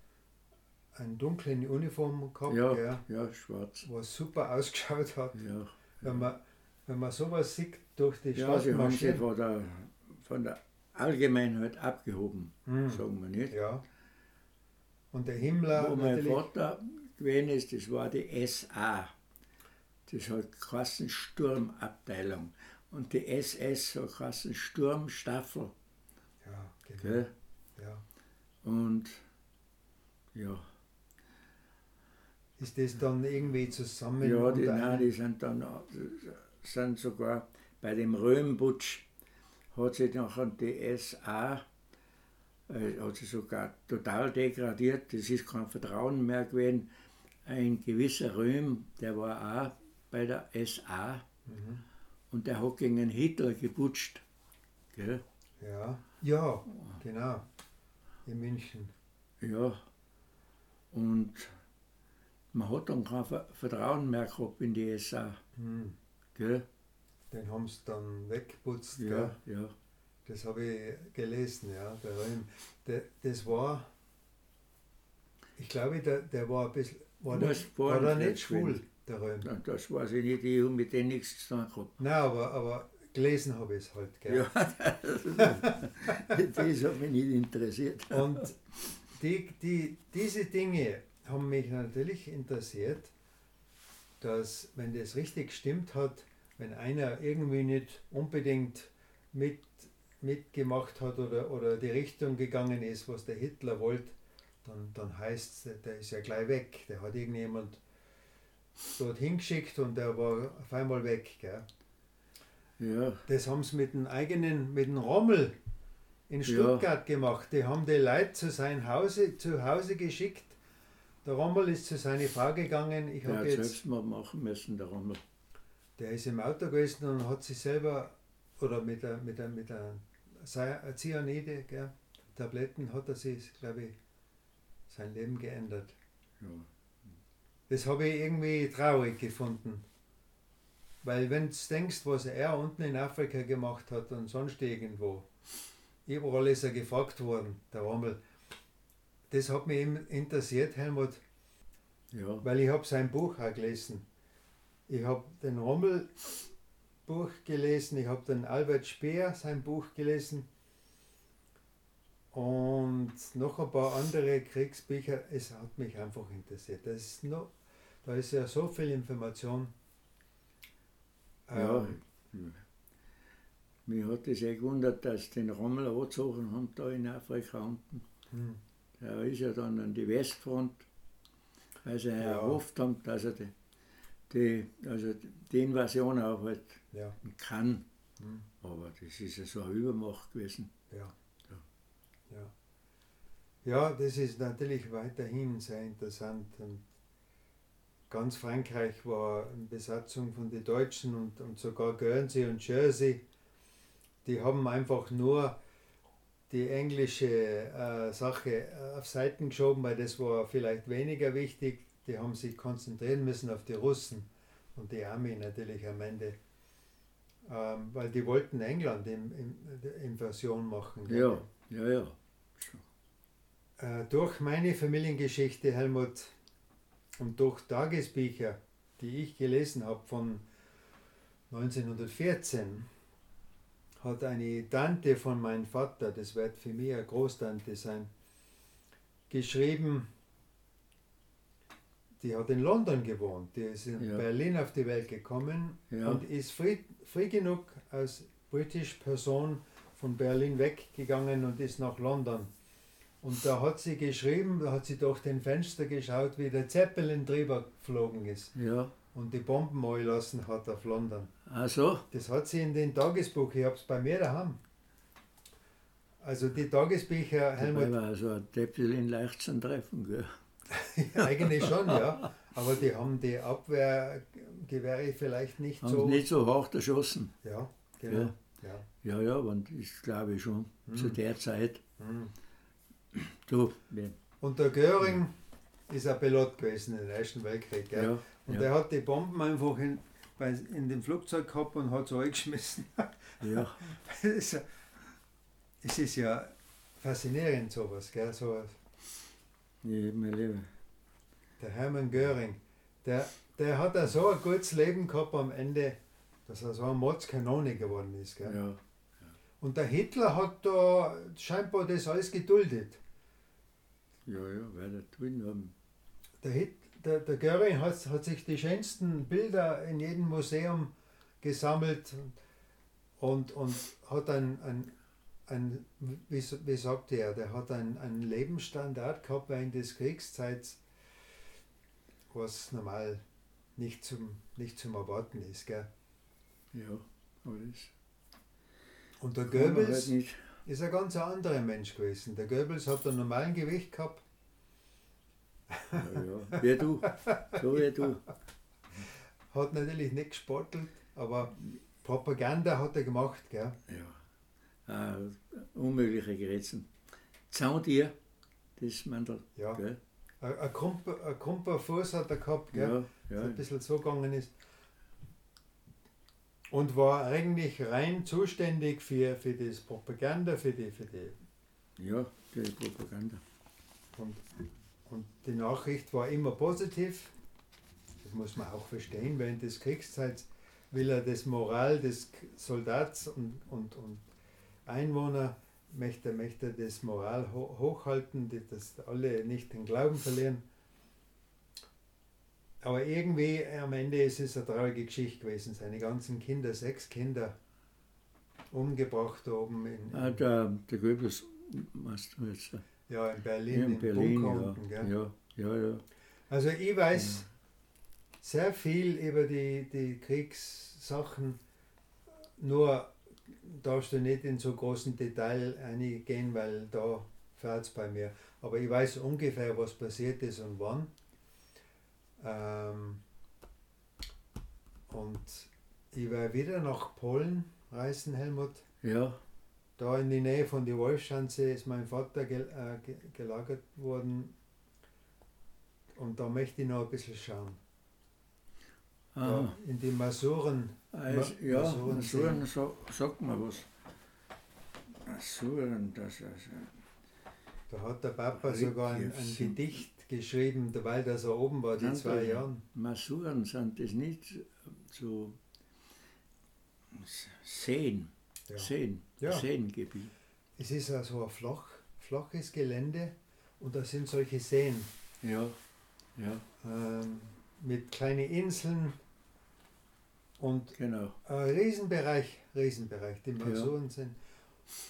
eine dunkle Uniform gehabt, Ja, gell, ja, schwarz. was super ausgeschaut hat. Ja, Wenn, man, wenn man sowas sieht durch die ja Straßen sie haben sich von der, von der Allgemeinheit abgehoben, Hm, sagen wir nicht. Ja. Und der Himmler Wo mein. Vater gewesen ist, das war die SA. Das hat geheißen Sturmabteilung. Und die SS hat geheißen Sturmstaffel. Ja, genau. Gell? Ja. Und ja, Ist das dann irgendwie zusammen? ja die, nein, die sind dann sind sogar bei dem Röhmputsch hat sich nachher die SA äh, hat sich sogar total degradiert. Das ist kein Vertrauen mehr gewesen. Ein gewisser Röhm, der war auch bei der SA Mhm. und der hat gegen Hitler geputscht. Gell? Ja, ja, genau. In München. Ja. Und man hat dann kein Ver- Vertrauen mehr gehabt in die SA. Hm. Gell? Den haben sie dann weggeputzt. Ja, Gell? ja. Das habe ich gelesen, ja. Der das war, ich glaube, der, der war ein bisschen, war, der, war der nicht schwul, der Röhm. Na, Das weiß ich nicht, ich habe mit denen nichts zu tun gehabt. Nein, aber, aber gelesen habe ich es halt, gell. Ja, das, das hat mich nicht interessiert. Und die, die, diese Dinge haben mich natürlich interessiert, dass, wenn das richtig gestimmt hat, wenn einer irgendwie nicht unbedingt mit, mitgemacht hat oder, oder die Richtung gegangen ist, was der Hitler wollte, dann, dann heißt es, der ist ja gleich weg. Der hat irgendjemand dort hingeschickt und der war auf einmal weg. Gell? Ja, Das haben sie mit dem eigenen, mit dem Rommel in Stuttgart gemacht. Die haben die Leute zu seinem Hause, zu Hause geschickt. Der Rommel ist zu seiner Frau gegangen. Ich habe jetzt, Selbstmord machen müssen, der Rommel. Der ist im Auto gewesen und hat sich selber, oder mit der, mit der, mit der Cy- Cyanide, gell, Tabletten, hat er sich, glaube ich, sein Leben geändert. Ja. Das habe ich irgendwie traurig gefunden. Weil wenn du denkst, was er unten in Afrika gemacht hat und sonst irgendwo, überall ist er gefragt worden, der Rommel. Das hat mich interessiert, Helmut, ja, weil ich habe sein Buch auch gelesen. Ich habe den Rommel Buch gelesen, ich habe den Albert Speer sein Buch gelesen und noch ein paar andere Kriegsbücher. Es hat mich einfach interessiert. Das ist noch, da ist ja so viel Information. ja. Ähm, Mich hat es eh gewundert, dass den Rommel angezogen haben da in Afrika unten. hm, Der ist ja dann an die Westfront, weil sie ja. Erhofft haben, dass er die, die, also die Invasion aufhalten ja, kann. hm, Aber das ist ja so eine Übermacht gewesen. ja, Ja. ja. Ja, das ist natürlich weiterhin sehr interessant. Und ganz Frankreich war in Besatzung von den Deutschen und, und sogar Guernsey und Jersey. Die haben einfach nur die englische äh, Sache auf Seiten geschoben, weil das war vielleicht weniger wichtig. Die haben sich konzentrieren müssen auf die Russen und die Armee natürlich am Ende. Ähm, weil die wollten England in, in, Invasion machen. Ja, ja, ja. Äh, durch meine Familiengeschichte, Helmut, und durch Tagesbücher, die ich gelesen habe von 1914, hat eine Tante von meinem Vater, das wird für mich eine Großtante sein, geschrieben, die hat in London gewohnt, die ist in Ja. Berlin auf die Welt gekommen Ja. und ist früh, früh genug als British Person von Berlin weggegangen und ist nach London. Und da hat sie geschrieben, da hat sie durch den Fenster geschaut, wie der Zeppelin drüber geflogen ist Ja. und die Bomben lassen hat auf London. Also, Das hat sie in den Tagesbuch, ich habe es bei mir daheim. Also die Tagesbücher, Helmut, war so ein Zeppelin leicht zum Treffen. Gell? eigentlich schon, ja. Aber die haben die Abwehrgewehre vielleicht nicht Haben so. nicht so hoch erschossen. Ja, genau. Ja. Ja, ja, und glaube ich schon. Zu Hm. der Zeit. Hm. Du, ja, Und der Göring ist ein Pilot gewesen im Ersten Weltkrieg. Gell? ja, Und ja, der hat die Bomben einfach in, in dem Flugzeug gehabt und hat so eingeschmissen. ja, Es ist, ja- es ist ja faszinierend sowas, gell? sowas. Nee, mein Lieber. der Hermann Göring, der, der hat ja so ein gutes Leben gehabt am Ende, dass er so ein Mordskanone geworden ist. Gell? Ja. Und der Hitler hat da scheinbar das alles geduldet. Ja, ja, weil der tun haben. Der, Hit, der, der Göring hat, hat sich die schönsten Bilder in jedem Museum gesammelt und, und hat ein, ein, ein wie, wie sagt er, der hat einen, einen Lebensstandard gehabt während des Kriegszeits, was normal nicht zum, nicht zum Erwarten ist. Gell? Ja, aber das. Und der Goebbels halt ist ein ganz anderer Mensch gewesen. Der Goebbels hat ein normalen Gewicht gehabt. Ja, ja. Wie du. So wie du. Hat natürlich nicht gesportelt, aber Propaganda hat er gemacht, gell? Ja. Äh, unmögliche Grenzen. Zauntier, das man da. Ja. Gell? Ein, Krumper, Fuß hat er gehabt, gell? Ja, ja. ein bisschen so gegangen ist. Und war eigentlich rein zuständig für, für das Propaganda, für die, für die. Ja, die Propaganda. Und, und die Nachricht war immer positiv. Das muss man auch verstehen, während des Kriegszeit will er das Moral des Soldats und, und, und Einwohner, möchte, möchte das Moral hochhalten, dass alle nicht den Glauben verlieren. Aber irgendwie am Ende ist es eine traurige Geschichte gewesen. Seine ganzen Kinder, sechs Kinder, umgebracht oben in. ah, der, der Goebbels, machst du jetzt? Ja, in Berlin, ja, in, in Berlin, ja. Unten, ja. ja. Ja, Also ich weiß sehr viel über die, die Kriegssachen, nur darfst du nicht in so großen Detail eingehen, weil da fährt es bei mir. Aber ich weiß ungefähr, was passiert ist und wann. Ähm, und ich werde wieder nach Polen reisen, Helmut. Ja. Da in die Nähe von der Wolfschanze ist mein Vater gel äh, gelagert worden. Und da möchte ich noch ein bisschen schauen. Da in die Masuren. Also, ja, Masuren, Masuren so, sagt man was. Masuren, das ist. Also da hat der Papa sogar ein, ein Gedicht geschrieben, weil er so oben war, die Nein, zwei Jahre. Masuren sind das nicht so Seen, ja. Seen, ja. Seengebiet. Es ist also ein flach, flaches Gelände und da sind solche Seen. Ja, ja. Ähm, mit kleinen Inseln und genau. ein Riesenbereich, Riesenbereich, die Masuren ja. sind.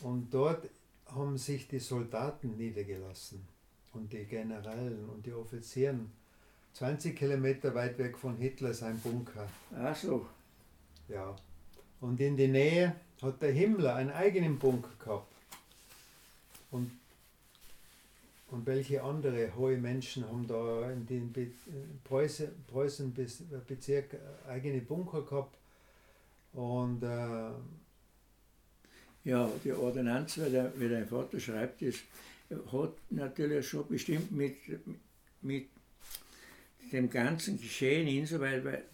Und dort haben sich die Soldaten niedergelassen und die Generälen und die Offizieren 20 Kilometer weit weg von Hitler sein Bunker. Ach so. Ja. Und in der Nähe hat der Himmler einen eigenen Bunker gehabt. Und, und welche andere hohe Menschen haben da in den Be Preußen, Preußen Bezirk eigene Bunker gehabt. Und äh, ja, die Ordnanz, wie, der, wie dein Vater schreibt, ist, hat natürlich schon bestimmt mit, mit dem ganzen Geschehen insoweit, weil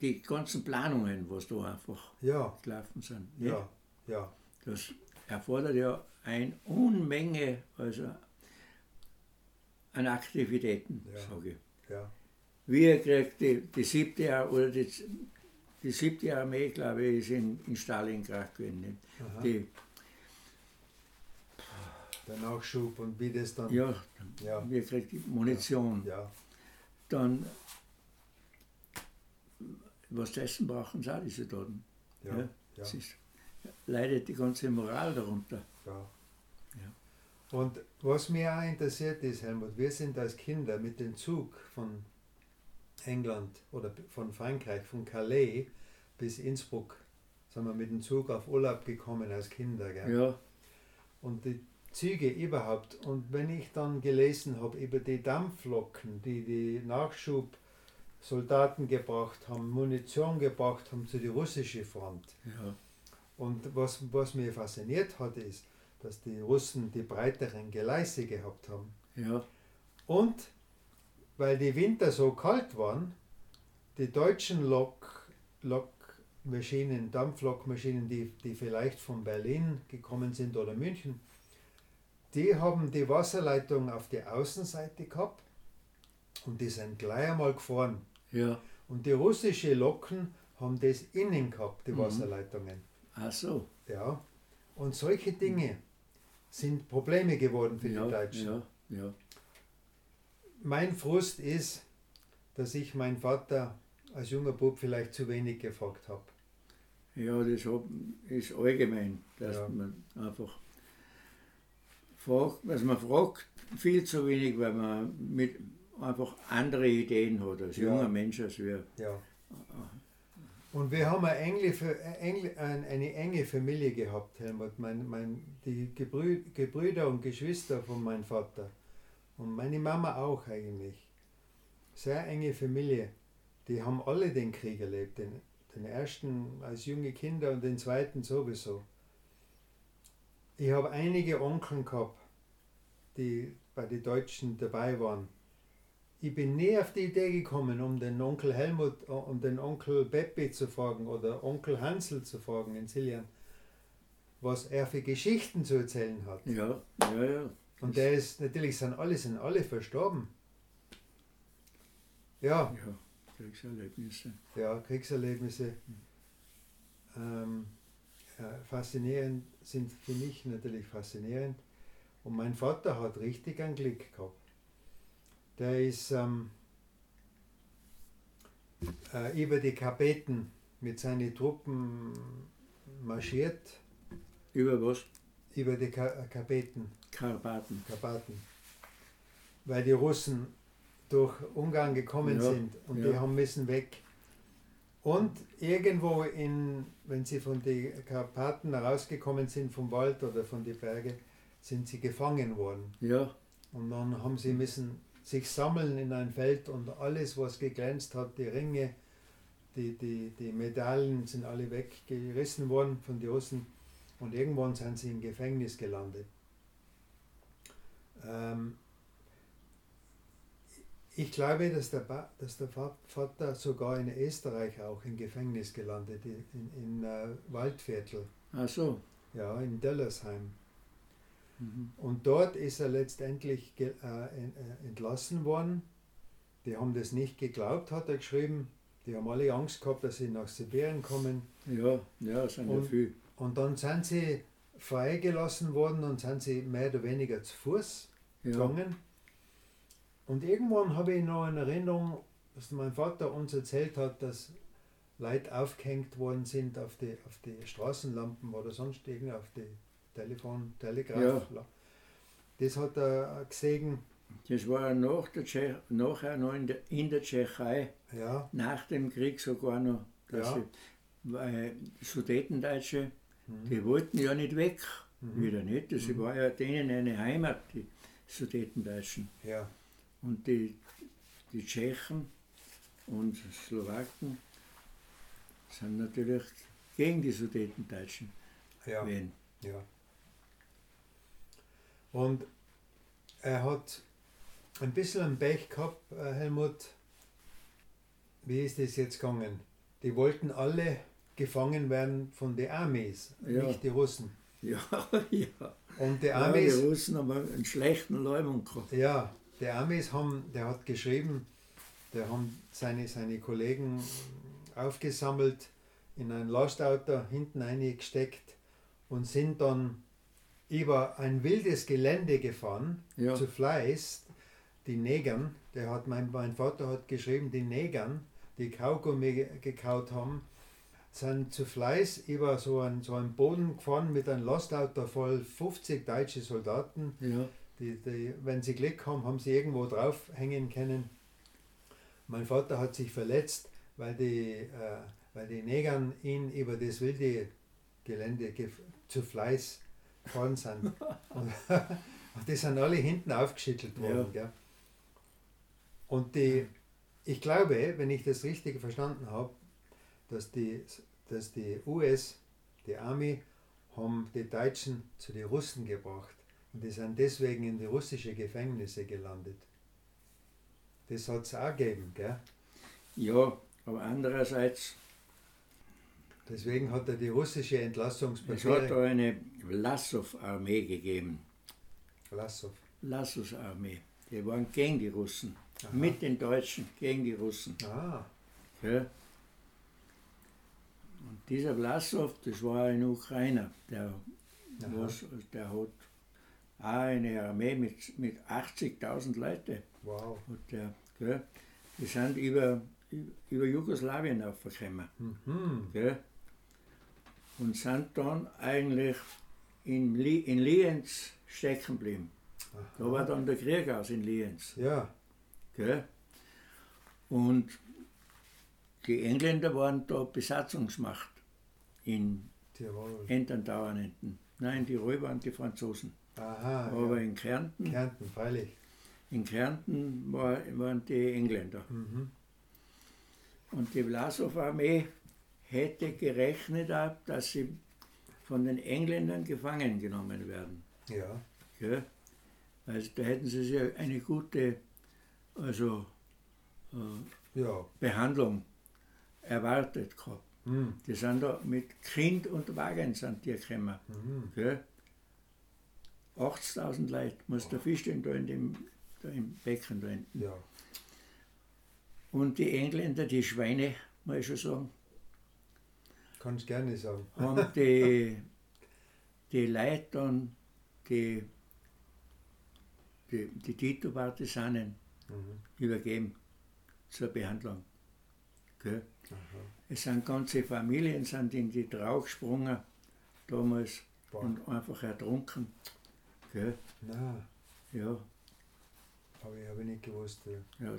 die ganzen Planungen, was da einfach ja. gelaufen sind. Nicht? Ja, ja. Das erfordert ja eine Unmenge also an Aktivitäten, ja. sage ich. Ja. Wir kriegt die, die siebte oder die, die siebte Armee, glaube ich, ist in, in Stalingrad gewesen. Die, der Nachschub und wie das dann. Ja, ja. wir kriegen die Munition. Ja. Dann, was zu essen brauchen sie auch diese Daten. Ja. ja. ja. Ist, leidet die ganze Moral darunter. Ja. Und was mich auch interessiert ist, Helmut, wir sind als Kinder mit dem Zug von England oder von Frankreich, von Calais bis Innsbruck, sind wir mit dem Zug auf Urlaub gekommen als Kinder. Gell? Ja. Und die Züge überhaupt. Und wenn ich dann gelesen habe über die Dampfloken, die die Nachschubsoldaten gebracht haben, Munition gebracht haben zu der russischen Front. Ja. Und was, was mir fasziniert hat, ist, dass die Russen die breiteren Gleise gehabt haben. Ja. Und weil die Winter so kalt waren, die deutschen Lok, Lokmaschinen, Dampflokmaschinen, die, die vielleicht von Berlin gekommen sind oder München, die haben die Wasserleitung auf der Außenseite gehabt Und die sind gleich einmal gefahren. Ja. Und die russischen Loken haben das innen gehabt, die Mhm. Wasserleitungen. Ach so. Ja. Und solche Dinge sind Probleme geworden für ja, die Deutschen. Ja, ja. Mein Frust ist, dass ich meinen Vater als junger Bub vielleicht zu wenig gefragt habe. Ja, das ist allgemein, dass man einfach fragt, also man fragt viel zu wenig, weil man mit einfach andere Ideen hat als junger Mensch als wir. Ja. Und wir haben eine enge, ein- eine enge Familie gehabt, Helmut. Mein, mein, die Gebrü Gebrüder und Geschwister von meinem Vater und meine Mama auch eigentlich. Sehr enge Familie. Die haben alle den Krieg erlebt. Den, den ersten als junge Kinder und den zweiten sowieso. Ich habe einige Onkeln gehabt, die bei den Deutschen dabei waren. Ich bin nie auf die Idee gekommen, um den Onkel Helmut, äh, um den Onkel Beppi zu fragen oder Onkel Hansel zu fragen in Siljan, was er für Geschichten zu erzählen hat. Ja, ja, ja. Und der ist, natürlich sind alle, sind alle verstorben. Ja, Ja, Kriegserlebnisse. ja, Kriegserlebnisse. Ähm, äh, faszinierend sind für mich natürlich faszinierend. Und mein Vater hat richtig ein Glück gehabt. Der ist ähm, äh, über die Kapeten mit seinen Truppen marschiert, Über was? über die Ka Kapeten. Karpaten. Karpaten. Weil die Russen durch Ungarn gekommen Ja, sind und ja. die haben müssen weg. Und irgendwo in, wenn sie von den Karpaten rausgekommen sind vom Wald oder von den Bergen, sind sie gefangen worden. Ja, Und dann haben sie müssen sich sammeln in ein Feld und alles, was geglänzt hat, die Ringe, die, die, die Medaillen sind alle weggerissen worden von den Russen und irgendwann sind sie im Gefängnis gelandet. Ähm, ich glaube, dass der, ba dass der Va- Vater sogar in Österreich auch im Gefängnis gelandet, in, in, in äh, Waldviertel, ach so. ja, in Döllersheim. Mhm. Und dort ist er letztendlich äh, äh, entlassen worden. Die haben das nicht geglaubt, hat er geschrieben. Die haben alle Angst gehabt, dass sie nach Sibirien kommen. Ja, ja, sind ja Und- viel. Und dann sind sie freigelassen worden und sind sie mehr oder weniger zu Fuß Ja, gegangen. Und irgendwann habe ich noch in Erinnerung, dass mein Vater uns erzählt hat, dass Leute aufgehängt worden sind auf die, auf die Straßenlampen oder sonst irgendwie auf die Telefon, Telegraph. Das hat er gesehen. das war nach der Tschech nachher noch in der, in der Tschechei, Ja, nach dem Krieg sogar noch, dass Ja. sie, weil die Sudetendeutsche, Mhm. die wollten ja nicht weg, Mhm. wieder nicht. Das Mhm. war ja denen eine Heimat, die Sudetendeutschen. ja, Und die, die Tschechen und Slowaken sind natürlich gegen die Sudetendeutschen ja. gewesen. Ja. Und er hat ein bisschen ein Pech gehabt, äh, Helmut. Wie ist das jetzt gegangen? Die wollten alle gefangen werden von den Armees, Ja. nicht die Russen. Ja, ja. Und die ja die Armees, Russen haben einen schlechten Leumund gehabt. ja, die Armees haben, der hat geschrieben, der haben seine, seine Kollegen aufgesammelt, in ein Lastauto hinten eingesteckt und sind dann über ein wildes Gelände gefahren, Ja, zu Fleiß, die Negern, der hat, mein, mein Vater hat geschrieben, die Negern, die Kaugummi ge- gekaut haben, sind zu Fleiß über so einen, so einen Boden gefahren mit einem Lastauto voll 50 deutsche Soldaten. ja, Die, die, wenn sie Glück haben, haben sie irgendwo draufhängen können. Mein Vater hat sich verletzt, weil die, äh, weil die Negern ihn über das wilde Gelände zu Fleiß gefahren sind. und, und die sind alle hinten aufgeschüttelt worden. Gell? Und die, ich glaube, wenn ich das richtig verstanden habe, dass die, dass die US, die Army, haben die Deutschen zu den Russen gebracht. Und die sind deswegen in die russische Gefängnisse gelandet. Das hat es auch gegeben. Gell? ja, aber andererseits, Deswegen hat er die russische es hat da eine Lassow-Armee gegeben. Lassow. Lassow-Armee. Die waren gegen die Russen. Aha. mit den Deutschen gegen die Russen. Ah. Ja. Und dieser Vlasov, das war ein Ukrainer, der, was, der hat auch eine Armee mit, mit 80.000 Leuten. Wow. Und der, gell, die sind über, über Jugoslawien aufgekommen. Mhm. Gell, und sind dann eigentlich in, in Lienz stecken geblieben. Da war dann der Krieg aus in Lienz. Ja. Gell? Und die Engländer waren da Besatzungsmacht in Tirol. Ententauernenten. Nein, in Tirol waren die Franzosen. Aha. Aber ja. in Kärnten, Kärnten, freilich. in Kärnten war, waren die Engländer. Mhm. Und die Vlasov-Armee hätte gerechnet, auch, dass sie von den Engländern gefangen genommen werden. Ja. Gell? Also da hätten sie sich eine gute also, äh, Ja. Behandlung erwartet gehabt. Mhm. Die sind da mit Kind und Wagen sind die gekommen. Mhm. Gell? 80.000 Leute, muss der Fisch denn da in dem da im Becken drin. Ja. Und die Engländer, die Schweine, muss ich schon sagen, Kannst gerne sagen. haben die, die Leute dann, die, die, die Tito-Partisanen Mhm. übergeben zur Behandlung. Aha. Es sind ganze Familien sind in die Trau gesprungen damals Boah. und einfach ertrunken. Gell? Na, Ja, habe ich, hab ich nicht gewusst. Ja. ja,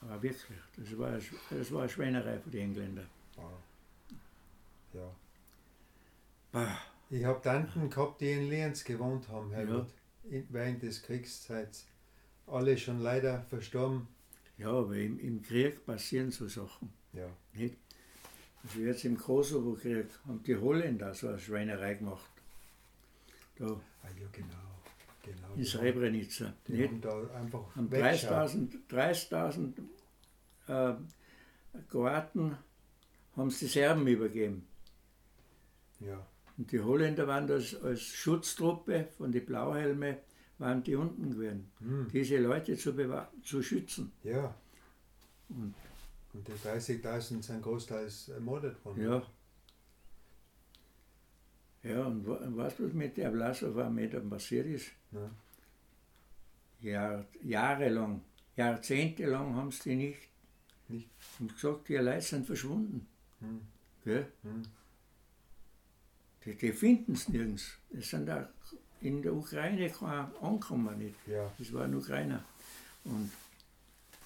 aber wirklich, das war, das war eine Schweinerei für die Engländer. Wow. Ja. Bah, Ich habe Tanten gehabt, die in Lienz gewohnt haben, Helmut. In, während des Kriegszeits. Alle schon leider verstorben. ja, aber im, im Krieg passieren so Sachen. Ja. Nicht? Also jetzt im Kosovo-Krieg haben die Holländer so eine Schweinerei gemacht. Da Ah, ja, genau. genau. in Die Srebrenica. Die Nicht? haben da einfach Haben weggeschaut. 30.000 30.000 äh, Kroaten haben es die Serben übergeben. Ja. Und die Holländer waren das als Schutztruppe von den Blauhelme, waren die unten gewesen, Hm. diese Leute zu, zu schützen. ja. Und Und die 30.000 sind großteils ermordet worden. ja. Ja, und weißt du, was mit der Vlasov-Armee dann passiert ist? Ja. Jahr, jahrelang, jahrzehntelang haben sie die nicht. Nicht. Und gesagt, die Leute sind verschwunden. Hm. Gell? Hm. Die, die finden es nirgends. Es sind auch in der Ukraine kein angekommen nicht. Ja. Das waren Ukrainer. Und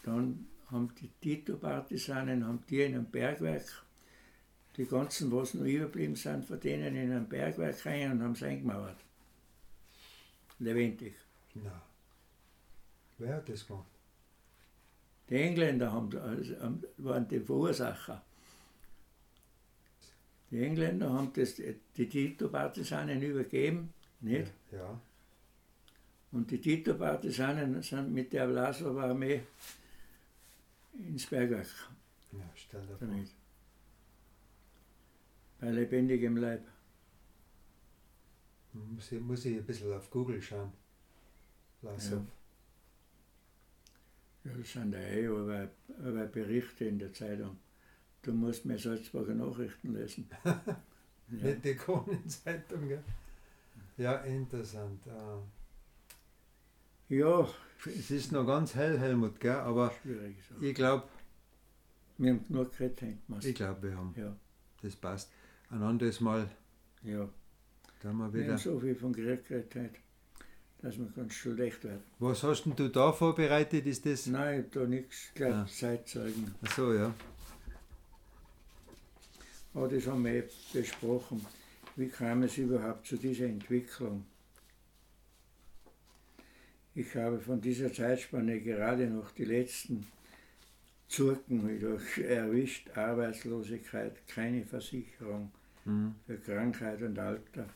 dann haben die Tito-Partisanen, haben die in einem Bergwerk, die ganzen, was noch überblieben sind, von denen in ein Bergwerk rein und haben es eingemauert. Lebendig. Na. Wer hat das gemacht? Die Engländer haben, also, haben- waren die Verursacher. Die Engländer haben das, die Tito-Partisanen übergeben, nicht? Ja. Und die Tito-Partisanen sind mit der Vlasov-Armee ins Bergwerk Ja, stell dir vor. Bei lebendigem Leib. Muss ich, muss ich ein bisschen auf Google schauen. Lass Ja. Ja, das sind ja eh aber, aber Berichte in der Zeitung. Du musst mir Salzburger Nachrichten lesen. Ja. Nicht die Kronenzeitung, gell? Ja, interessant. Ah. ja, Es ist noch ganz hell, Helmut, gell? aber ich glaube, Wir haben genug geredet, Henkmas. ich glaub, wir haben. Ja, Das passt. Ein anderes Mal, ja. da haben wir Wir wieder. haben so viel von Krieg geredet, heute, dass wir ganz schlecht werden. Was hast denn du da vorbereitet? Ist das? Nein, ich hab da nichts. Ich glaube, Ah. Zeitzeugen. Ach so, ja. Aber das haben wir eh besprochen. Wie kam es überhaupt zu dieser Entwicklung? Ich habe von dieser Zeitspanne gerade noch die letzten Zurken wieder erwischt. Arbeitslosigkeit, keine Versicherung Mhm. für Krankheit und Alter.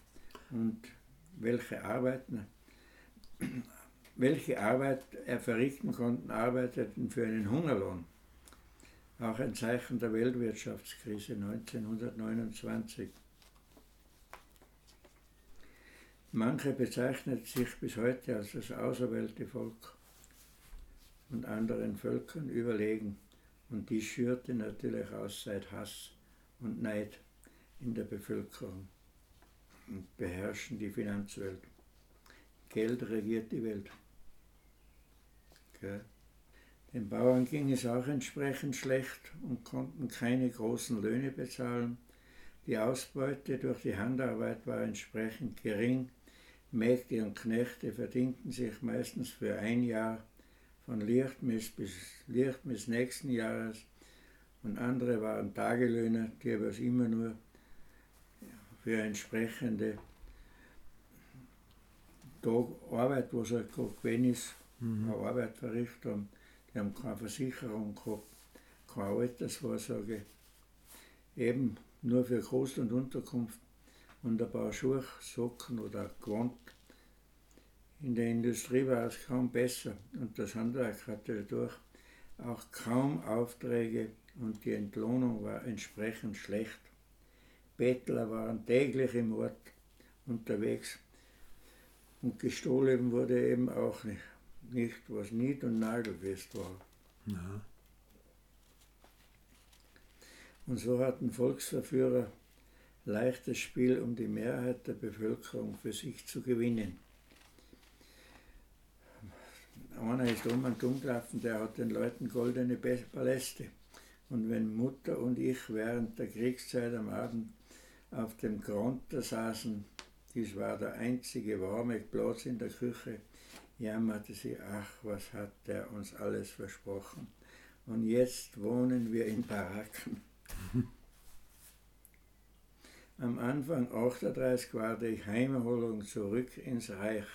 Und welche Arbeiten, welche Arbeit er verrichten konnten, arbeiteten für einen Hungerlohn. Auch ein Zeichen der Weltwirtschaftskrise 1929. Manche bezeichnen sich bis heute als das auserwählte Volk. und anderen Völkern überlegen. Und dies schürte natürlich aus seit Hass und Neid in der Bevölkerung und beherrschen die Finanzwelt. Geld regiert die Welt. Okay. Den Bauern ging es auch entsprechend schlecht und konnten keine großen Löhne bezahlen. Die Ausbeute durch die Handarbeit war entsprechend gering. Mägde und Knechte verdienten sich meistens für ein Jahr von Lichtmis bis Lichtmis nächsten Jahres und andere waren Tagelöhner, die aber immer nur für entsprechende Arbeit, was halt gerade gewesen ist, mhm. eine Arbeit verrichtet haben. Die haben keine Versicherung gehabt, keine Altersvorsorge. Eben nur für Kost und Unterkunft und ein paar Schuhe, Socken oder Gewand. In der Industrie war es kaum besser und das Handwerk hatte dadurch auch kaum Aufträge und die Entlohnung war entsprechend schlecht. Bettler waren täglich im Ort unterwegs und gestohlen wurde eben auch nicht nicht, was nied- und nagelfest war. Ja. Und so hatten Volksverführer leichtes Spiel, um die Mehrheit der Bevölkerung für sich zu gewinnen. Einer ist um und umgelaufen, der hat den Leuten goldene Paläste. Und wenn Mutter und ich während der Kriegszeit am Abend auf dem Grund saßen, dies war der einzige warme Platz in der Küche, jammerte sie, ach, was hat der uns alles versprochen. Und jetzt wohnen wir in Baracken. Am Anfang 38 war die Heimholung zurück ins Reich.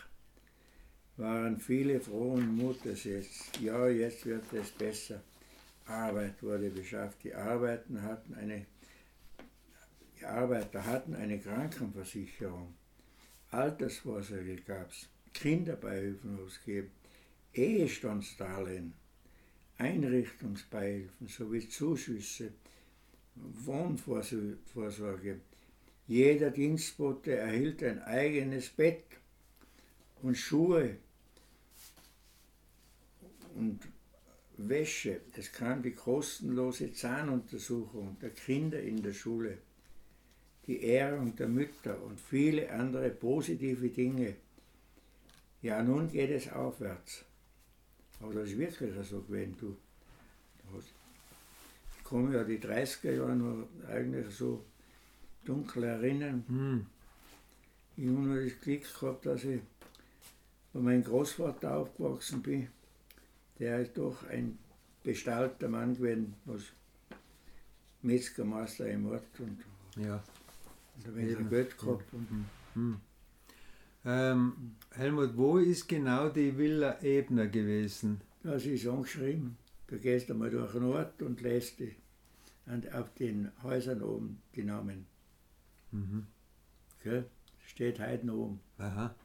Waren viele frohen Mutes jetzt. Ja, jetzt wird es besser. Arbeit wurde beschafft. Die Arbeiten hatten eine die Arbeiter hatten eine Krankenversicherung. Altersvorsorge gab es. Kinderbeihilfen ausgeben, Ehestandsdarlehen, Einrichtungsbeihilfen sowie Zuschüsse, Wohnvorsorge. Jeder Dienstbote erhielt ein eigenes Bett und Schuhe und Wäsche. Es kam die kostenlose Zahnuntersuchung der Kinder in der Schule, die Ehrung der Mütter und viele andere positive Dinge ja, nun geht es aufwärts. Aber das ist wirklich so gewesen. Du, ich komme ja die 30er Jahre noch eigentlich so dunkel erinnern. Hm. Ich habe nur das Glück gehabt, dass ich bei meinem Großvater aufgewachsen bin. Der ist doch ein bestallter Mann gewesen, was Metzgermeister im Ort und, ja. und ein wenig Geld gehabt. Und, hm. hm. Ähm, Helmut, wo ist genau die Villa Ebner gewesen? Das ist angeschrieben. Du gehst einmal durch den Ort und lässt die, auf den Häusern oben die Namen. Mhm. Okay? Steht heute oben. Aha.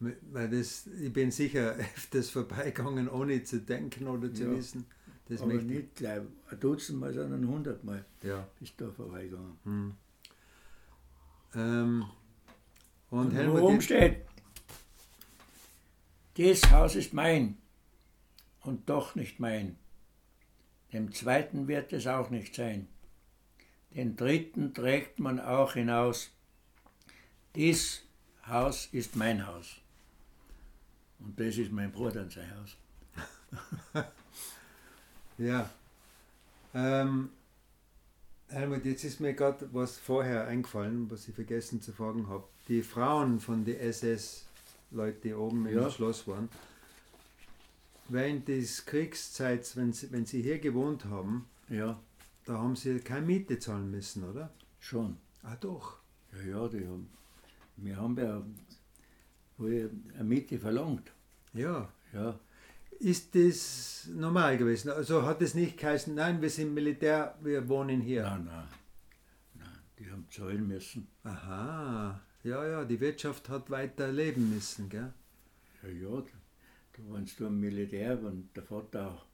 Weil das, ich bin sicher öfters vorbeigegangen, ohne zu denken oder zu ja, wissen. Das aber nicht gleich ein Dutzend Mal, sondern hundertmal ja. bist du da vorbeigegangen. Hm. Ähm, und, und Helmut oben steht, das Haus ist mein und doch nicht mein. Dem zweiten wird es auch nicht sein. Den dritten trägt man auch hinaus. Dies Haus ist mein Haus. Und das ist mein Bruder und sein Haus. ja. Ähm, Helmut, jetzt ist mir gerade was vorher eingefallen, was ich vergessen zu fragen habe die Frauen von den SS-Leuten, die oben ja. im Schloss waren, während des Kriegszeit, wenn sie, wenn sie hier gewohnt haben, ja. da haben sie keine Miete zahlen müssen, oder? Schon. Ah, doch. Ja, ja, die haben, wir haben ja eine Miete verlangt. Ja. Ja. Ist das normal gewesen? Also hat es nicht geheißen, nein, wir sind Militär, wir wohnen hier? Nein, nein. nein die haben zahlen müssen. Aha. Ja, ja, die Wirtschaft hat weiter leben müssen, gell? Ja, ja, da warst du am Militär und der Vater auch,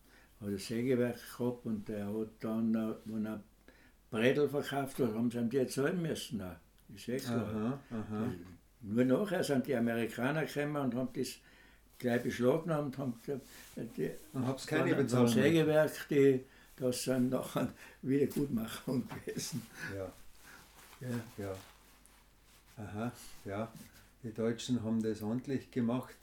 hat ein Sägewerk gehabt und der hat dann, wenn er Bredel verkauft hat, haben sie ihm die zahlen müssen. Auch. Ist eh klar. Aha, aha. Nur nachher sind die Amerikaner gekommen und haben das gleich beschlagnahmt, haben gesagt, die, und hab's keine bezahlt. Sägewerk, die das sind nachher Wiedergutmachung gewesen. Ja. ja. Ja. Aha, ja. Die Deutschen haben das ordentlich gemacht.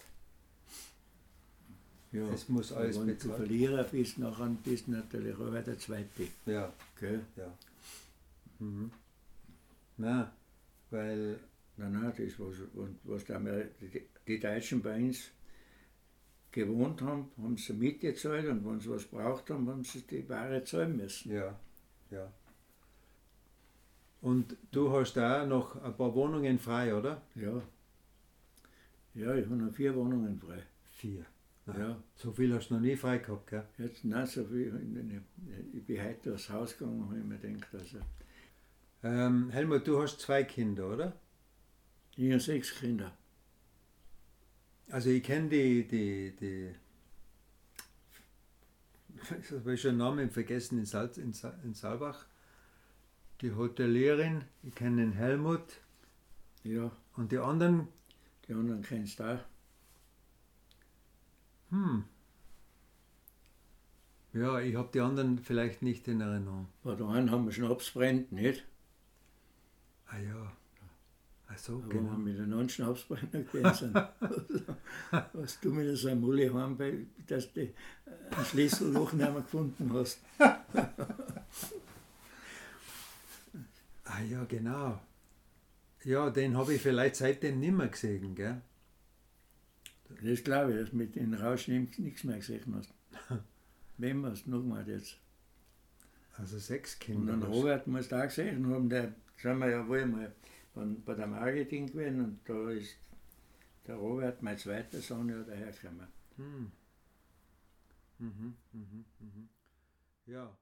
Ja, es muss alles wenn bezahlt. Wenn du Verlierer bist, nachher bist du natürlich auch der Zweite. Ja. Gell? Ja. Mhm. Na, weil. Nein, nein, das was, was die, die Deutschen bei uns gewohnt haben, haben sie mitgezahlt und wenn sie was braucht haben, haben sie die Ware zahlen müssen. Ja, ja. Und du hast da noch ein paar Wohnungen frei, oder? Ja. Ja, ich habe noch vier Wohnungen frei. Vier? Nein. Ja. So viel hast du noch nie frei gehabt, gell? Jetzt, nein, so viel. Ich bin heute aufs Haus gegangen und habe mir gedacht, also. Ähm, Helmut, du hast zwei Kinder, oder? Ich habe sechs Kinder. Also ich kenne die, die, die ich habe schon den Namen vergessen, in, Salz, in, in Saalbach. Die Hotelierin, ich kenne den Helmut. Ja. Und die anderen? Die anderen kennst du auch. Hm. Ja, ich habe die anderen vielleicht nicht in Erinnerung. Bei der einen haben wir Schnapsbrennt, nicht? Ah ja. Ach so, Aber genau. wir mit einem anderen Schnapsbrenner gewesen was du mit so einem Mulli haben, dass du ein Schlüsselloch nicht mehr gefunden hast. ah ja, genau. Ja, den habe ich vielleicht seitdem nicht mehr gesehen, gell? Das glaube ich, dass du mit dem Rausch nichts mehr gesehen hast. Wem hast du noch gemacht jetzt? Also sechs Kinder. Und dann Robert musst du auch gesehen haben, der, sagen wir ja wohl mal, von, bei der Marketing gewesen und da ist der Robert, mein zweiter Sohn, ja dahergekommen. Hm. Mhm, mhm, mhm. Ja.